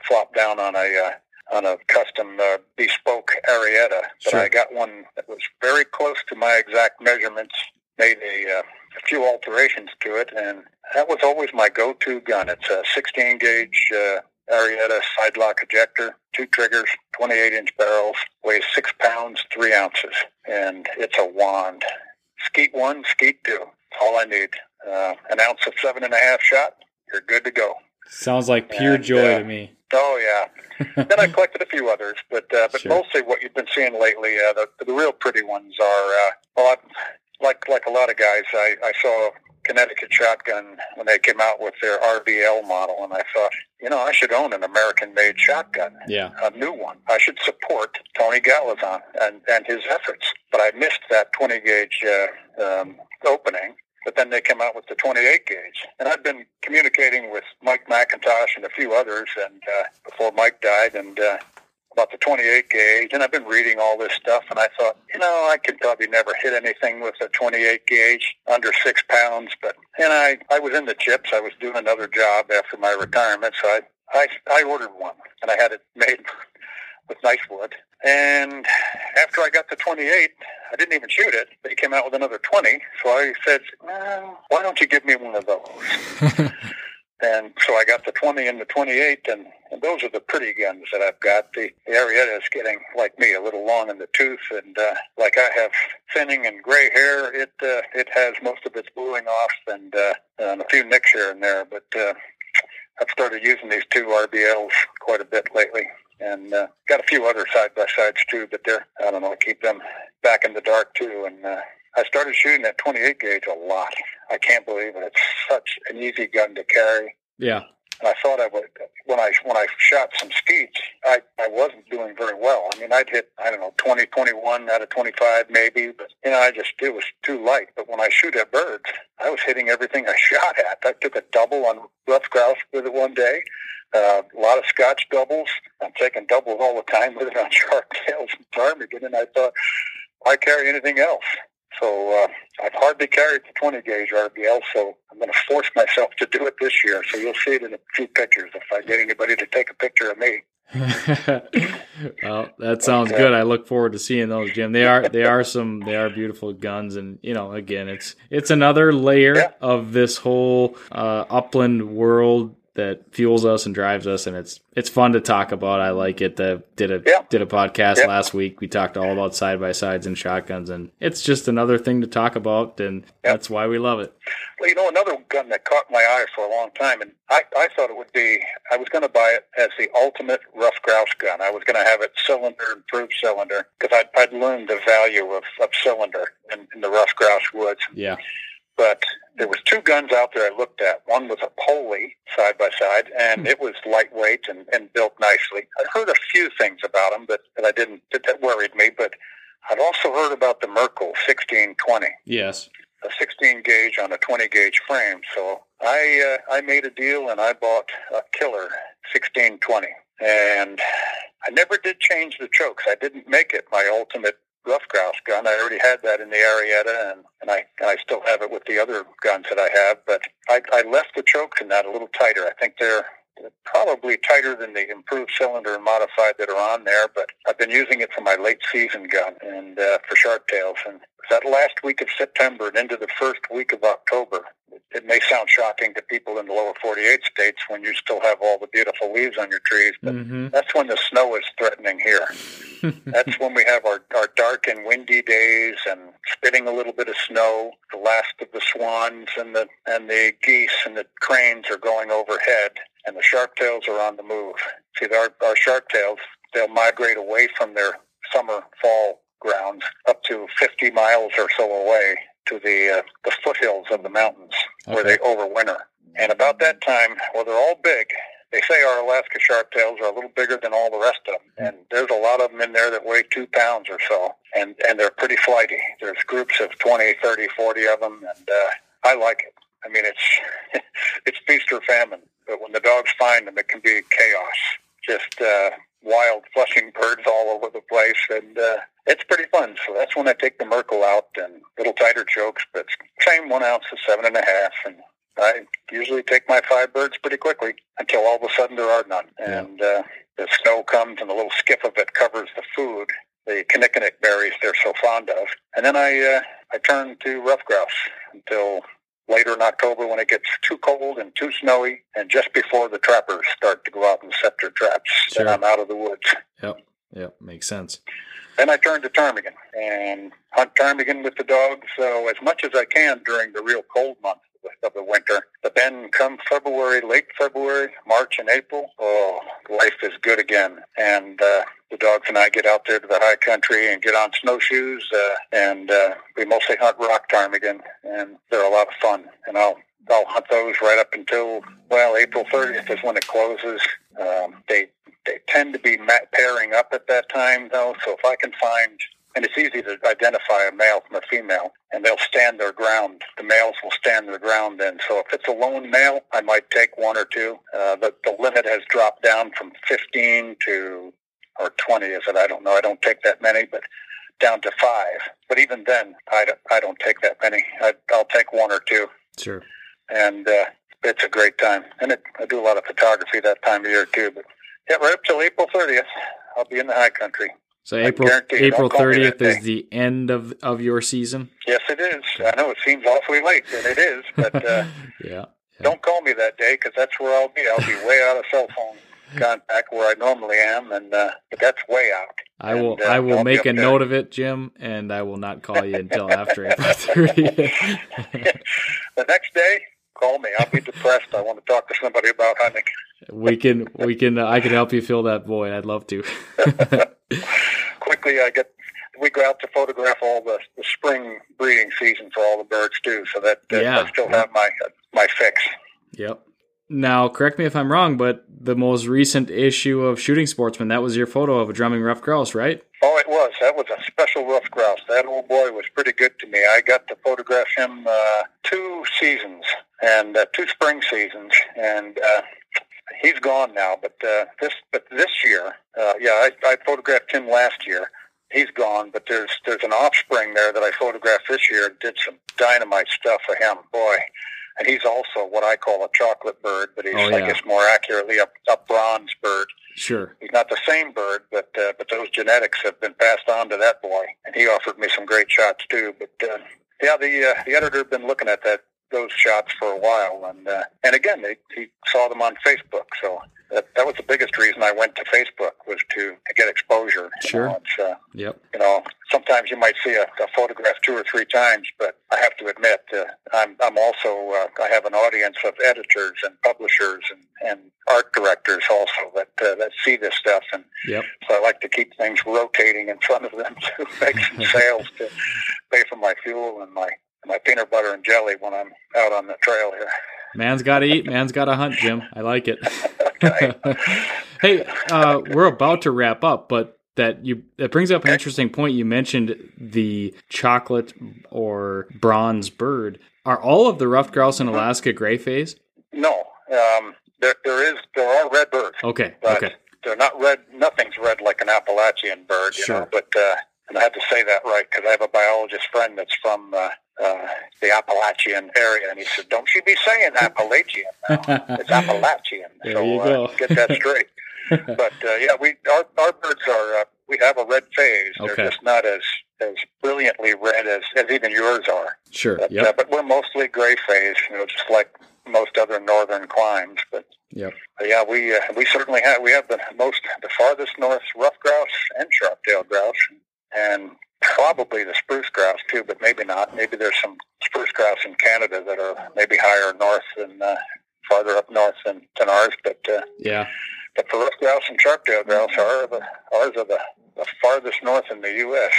flop down on a uh, on a custom uh, bespoke Arrieta, but Sure. I got one that was very close to my exact measurements. Made a, uh, a few alterations to it, and that was always my go-to gun. It's a 16 gauge uh, Arrieta side lock ejector, two triggers, 28 inch barrels, weighs six pounds, three ounces, and it's a wand. Skeet one, skeet two. All I need. Uh, an ounce of seven and a half shot. You're good to go. Sounds like pure And, joy uh, to me. Oh yeah. then I collected a few others, but uh, but Sure. mostly what you've been seeing lately, uh, the the real pretty ones are uh, well, I've, like like a lot of guys, I I saw Connecticut Shotgun when they came out with their RBL model, and I thought, you know, I should own an American-made shotgun, Yeah. a new one. I should support Tony Galazan and and his efforts. But I missed that 20 gauge uh, um, opening. But then they came out with the 28 gauge, and I've been communicating with Mike McIntosh and a few others, and uh, before Mike died, and uh, about the 28 gauge, and I've been reading all this stuff, and I thought, you know, I could probably never hit anything with a 28 gauge under six pounds, but and I I was in the chips. I was doing another job after my retirement, so I I, I ordered one, and I had it made with nice wood. And after I got the 28, I didn't even shoot it. They came out with another 20, so I said, well, why don't you give me one of those? And so I got the 20 and the 28, and, and those are the pretty guns that I've got. The, the Arrieta is getting, like me, a little long in the tooth, and uh, like I have thinning and gray hair, it uh, it has most of its bluing off and, uh, and a few nicks here and there. But uh, I've started using these two RBLs quite a bit lately, and uh, got a few other side by sides too. But they're I don't know, I keep them back in the dark too, and. Uh, I started shooting that 28 gauge a lot. I can't believe it. It's such an easy gun to carry. Yeah. And I thought I would when I when I shot some skeets, I I wasn't doing very well. I mean, I'd hit I don't know 20, 21 out of 25 maybe, but you know, I just it was too light. But when I shoot at birds, I was hitting everything I shot at. I took a double on ruffed grouse with it one day. Uh, a lot of Scotch doubles. I'm taking doubles all the time with it on sharp tails and ptarmigan, and I thought, why carry anything else? So uh, I've hardly carried the 20 gauge RBL, so I'm going to force myself to do it this year. So you'll see it in a few pictures if I get anybody to take a picture of me. well, that sounds good. I look forward to seeing those, Jim. They are they are some they are beautiful guns, and you know, again, it's it's another layer Yeah. of this whole uh, upland world that fuels us and drives us, and it's it's fun to talk about. I like it. The, did a Yeah. did a podcast Yeah. last week. We talked all about side by sides and shotguns, and it's just another thing to talk about, and Yeah. that's why we love it. Well, you know, another gun that caught my eye for a long time, and I, I thought it would be, I was going to buy it as the ultimate ruffed grouse gun. I was going to have it cylinder, improved cylinder, because I'd, I'd learned the value of, of cylinder in, in the ruffed grouse woods. Yeah, But there was two guns out there I looked at. One was a Poley side by side, and Hmm. it was lightweight and, and built nicely. I heard a few things about them, but that I didn't that, that worried me. But I'd also heard about the Merkel 1620 Yes. a 16 gauge on a 20 gauge frame. So I uh, I made a deal and I bought a Killer 1620, and I never did change the chokes. I didn't make it my ultimate ruffed grouse gun. I already had that in the Arrieta, and, and I and I still have it with the other guns that I have. But I, I left the chokes in that a little tighter. I think they're probably tighter than the improved cylinder and modified that are on there, but I've been using it for my late season gun and uh, for sharp tails. And that last week of September and into the first week of October, it may sound shocking to people in the lower 48 states when you still have all the beautiful leaves on your trees, but Mm-hmm. that's when the snow is threatening here. That's when we have our, our dark and windy days and spitting a little bit of snow. The last of the swans and the and the geese and the cranes are going overhead, and the sharptails are on the move. See, our our sharptails they'll migrate away from their summer fall grounds up to 50 miles or so away to the uh, the foothills of the mountains where they overwinter. And about that time, well, they're all big. They say our Alaska sharptails are a little bigger than all the rest of them, and there's a lot of them in there that weigh two pounds or so, and and they're pretty flighty. There's groups of 20, 30, 40 of them, and uh, I like it. I mean, it's it's feast or famine, but when the dogs find them, it can be chaos. Just uh, wild flushing birds all over the place, and uh, it's pretty fun. So that's when I take the Merkel out and little tighter chokes, but same one ounce of seven and a half, and I usually take my five birds pretty quickly until all of a sudden there are none, and uh, the snow comes and a little skiff of it covers the food, the kinnikinnick berries they're so fond of, and then I uh, I turn to ruffed grouse until later in October when it gets too cold and too snowy, and just before the trappers start to go out and set their traps, Sure. then I'm out of the woods. Yep. Yep. Makes sense. Then I turn to ptarmigan and hunt ptarmigan with the dogs so as much as I can during the real cold months of the- winter. But then come February, late February, March and April, oh, life is good again. And uh, the dogs and I get out there to the high country and get on snowshoes, uh, and uh, we mostly hunt rock ptarmigan, and they're a lot of fun. And I'll I'll hunt those right up until well April 30th is when it closes. Um, they they tend to be pairing up at that time though, so if I can find and it's easy to identify a male from a female, and they'll stand their ground. The males will stand their ground then. So if it's a lone male, I might take one or two. Uh, the, the limit has dropped down from 15 to, or 20 is it? I don't know. I don't take that many, but down to five. But even then, I don't, I don't take that many. I, I'll take one or two Sure. and uh, it's a great time. And it, I do a lot of photography that time of year too. But yeah, right up till April 30th, I'll be in the high country. So April April don't call me thirtieth is the end of of your season. Yes, it is. I know it seems awfully late, and it is. But uh, Yeah. don't call me that day because that's where I'll be. I'll be way out of cell phone contact where I normally am, and uh, but that's way out. I will And, uh, I will I'll make a there. note of it, Jim, and I will not call you until after April thirtieth. The next day, call me. I'll be depressed. I want to talk to somebody about hunting. we can we can uh, I can help you fill that void. I'd love to. Quickly I get we go out to photograph all the, the spring breeding season for all the birds too, so that, that Yeah. I still have my my fix. Yep. Now, correct me if I'm wrong, but the most recent issue of Shooting Sportsman, that was your photo of a drumming ruffed grouse, right? Oh, it was. That was a special ruffed grouse. That old boy was pretty good to me. I got to photograph him uh, two seasons and uh, two spring seasons, and uh, he's gone now. But uh, this, but this year, uh, yeah, I, I photographed him last year. He's gone, but there's there's an offspring there that I photographed this year. and Did some dynamite stuff for him, boy. And he's also what I call a chocolate bird, but he's, Oh, I guess, more accurately a, a bronze bird. Sure. He's not the same bird, but uh, but those genetics have been passed on to that boy, and he offered me some great shots too. But uh, yeah, the uh, the editor had been looking at that those shots for a while, and uh, and again, they, he saw them on Facebook, so that that was the biggest reason I went to Facebook was to, to get exposure. You Sure. know, uh, Yep. you know, sometimes you might see a, a photograph two or three times, but I have to admit, uh, I'm I'm also uh, I have an audience of editors and publishers and, and art directors also that uh, that see this stuff, and Yep. so I like to keep things rotating in front of them to make some sales to pay for my fuel and my my peanut butter and jelly when I'm out on the trail here. Man's got to eat. Man's got to hunt, Jim. I like it. hey, uh, we're about to wrap up, but that you that brings up an interesting point. You mentioned the chocolate or bronze bird. Are all of the ruffed grouse in Alaska gray phase? No, um, there there is there are red birds. Okay, but okay. They're not red. Nothing's red like an Appalachian bird, you Sure. know. But uh, and I had to say that right because I have a biologist friend that's from uh, uh, the Appalachian area, and he said, "Don't you be saying Appalachian now? It's Appalachian." So uh, get that straight. but uh, yeah, we our our birds are uh, we have a red phase. Okay. They're just not as as brilliantly red as, as even yours are. Sure. But, uh, Yep. but we're mostly gray phase, you know, just like most other northern climes. But Yep. but yeah, we uh, we certainly have we have the most the farthest north ruffed grouse and sharp-tailed grouse, and probably the spruce grouse too, but maybe not. Maybe there's some spruce grouse in Canada that are maybe higher north than uh, farther up north than, than ours. But uh, Yeah. but for ruffed grouse and sharp-tailed grouse, are the ours are the, the farthest north in the U.S.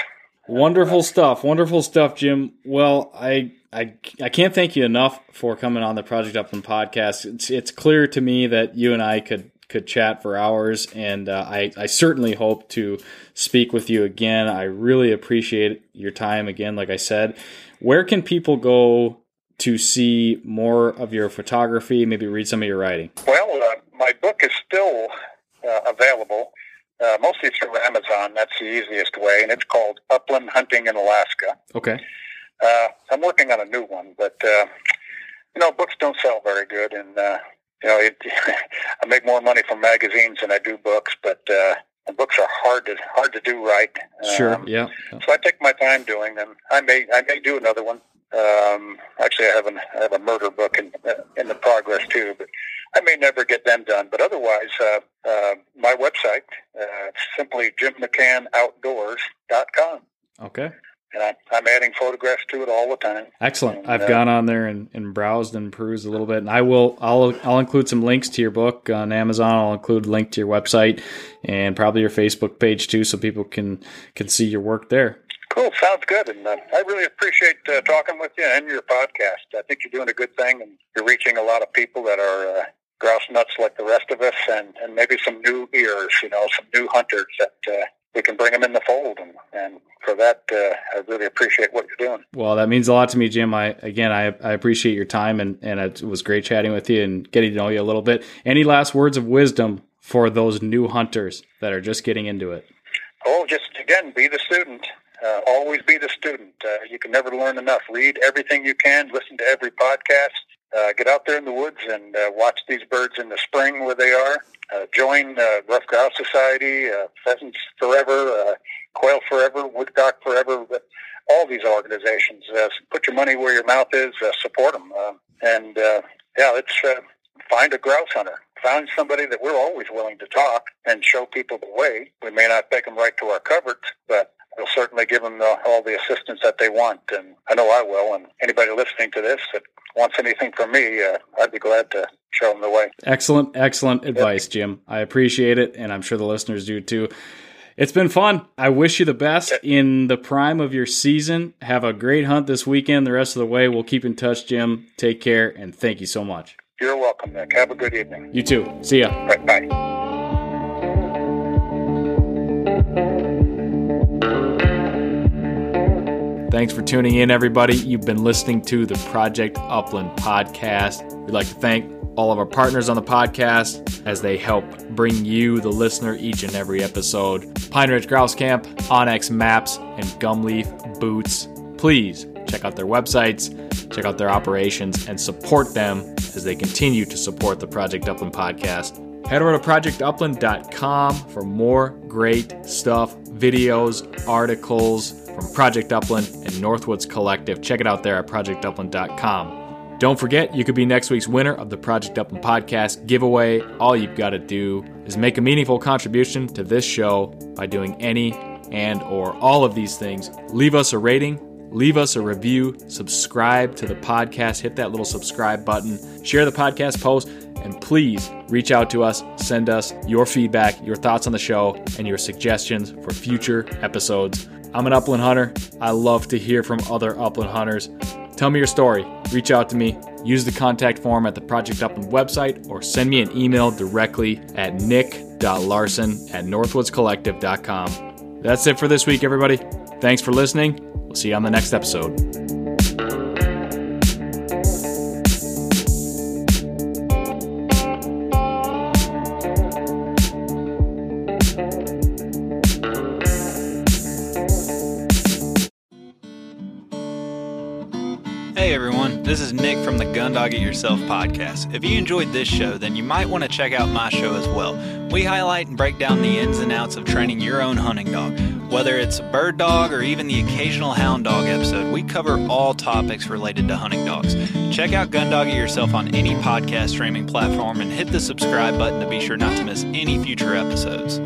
Wonderful stuff. Wonderful stuff, Jim. Well, I I I can't thank you enough for coming on the Project Upland podcast. It's it's clear to me that you and I could could chat for hours, and uh, I I certainly hope to speak with you again. I really appreciate your time again. Like I said, where can people go to see more of your photography? Maybe read some of your writing. Well, uh, my book is still uh, available, uh, mostly through Amazon. That's the easiest way, and it's called Upland Hunting in Alaska. Okay. Uh, I'm working on a new one, but uh, you know, books don't sell very good, and uh, you know, it, I make more money from magazines than I do books, but uh, books are hard to hard to do right. Sure. Um, Yeah. so I take my time doing them. I may I may do another one. Um, actually, I have an I have a murder book in in the progress too, but I may never get them done. But otherwise, uh, uh, my website uh, it's simply jimmccannoutdoors.com, Okay. And I, I'm adding photographs to it all the time. Excellent. And, I've uh, gone on there and, and browsed and perused a little bit, and I will. I'll I'll include some links to your book on Amazon. I'll include a link to your website and probably your Facebook page too, so people can can see your work there. Cool, sounds good, and uh, I really appreciate uh, talking with you and your podcast. I think you're doing a good thing, and you're reaching a lot of people that are uh, grouse nuts like the rest of us, and, and maybe some new ears, you know, some new hunters that uh, we can bring them in the fold. And, and for that, uh, I really appreciate what you're doing. Well, that means a lot to me, Jim. I again, I, I appreciate your time, and and it was great chatting with you and getting to know you a little bit. Any last words of wisdom for those new hunters that are just getting into it? Oh, just again, be the student. Uh, always be the student. Uh, you can never learn enough. Read everything you can. Listen to every podcast. Uh, get out there in the woods and uh, watch these birds in the spring where they are. Uh, join uh, Ruffed Grouse Society, uh, Pheasants Forever, uh, Quail Forever, Woodcock Forever. All these organizations. Uh, put your money where your mouth is. Uh, support them. And uh, yeah, let's uh, find a grouse hunter. Find somebody that we're always willing to talk and show people the way. We may not take them right to our coverts, but we'll certainly give them the, all the assistance that they want. And I know I will. And anybody listening to this that wants anything from me, uh, I'd be glad to show them the way. Excellent, excellent advice, Jim. I appreciate it, and I'm sure the listeners do too. It's been fun. I wish you the best in the prime of your season. Have a great hunt this weekend. The rest of the way, we'll keep in touch, Jim. Take care, and thank you so much. You're welcome, Nick. Have a good evening. You too. See ya. Right, bye. Thanks for tuning in, everybody. You've been listening to the Project Upland podcast. We'd like to thank all of our partners on the podcast as they help bring you, the listener, each and every episode. Pine Ridge Grouse Camp, onX Maps, and Gumleaf Boots. Please check out their websites, check out their operations, and support them as they continue to support the Project Upland podcast. Head over to projectupland.com for more great stuff, videos, articles from Project Upland and Northwoods Collective. Check it out there at projectupland.com. Don't forget, you could be next week's winner of the Project Upland podcast giveaway. All you've got to do is make a meaningful contribution to this show by doing any and or all of these things. Leave us a rating, leave us a review, subscribe to the podcast, hit that little subscribe button, share the podcast post, and please reach out to us, send us your feedback, your thoughts on the show, and your suggestions for future episodes. I'm an upland hunter. I love to hear from other upland hunters. Tell me your story. Reach out to me. Use the contact form at the Project Upland website or send me an email directly at nick.larson at northwoodscollective.com. That's it for this week, everybody. Thanks for listening. We'll see you on the next episode. From It Yourself podcast. If you enjoyed this show, then you might want to check out my show as well. We highlight and break down the ins and outs of training your own hunting dog. Whether it's a bird dog or even the occasional hound dog episode, we cover all topics related to hunting dogs. Check out Gundog It Yourself on any podcast streaming platform and hit the subscribe button to be sure not to miss any future episodes.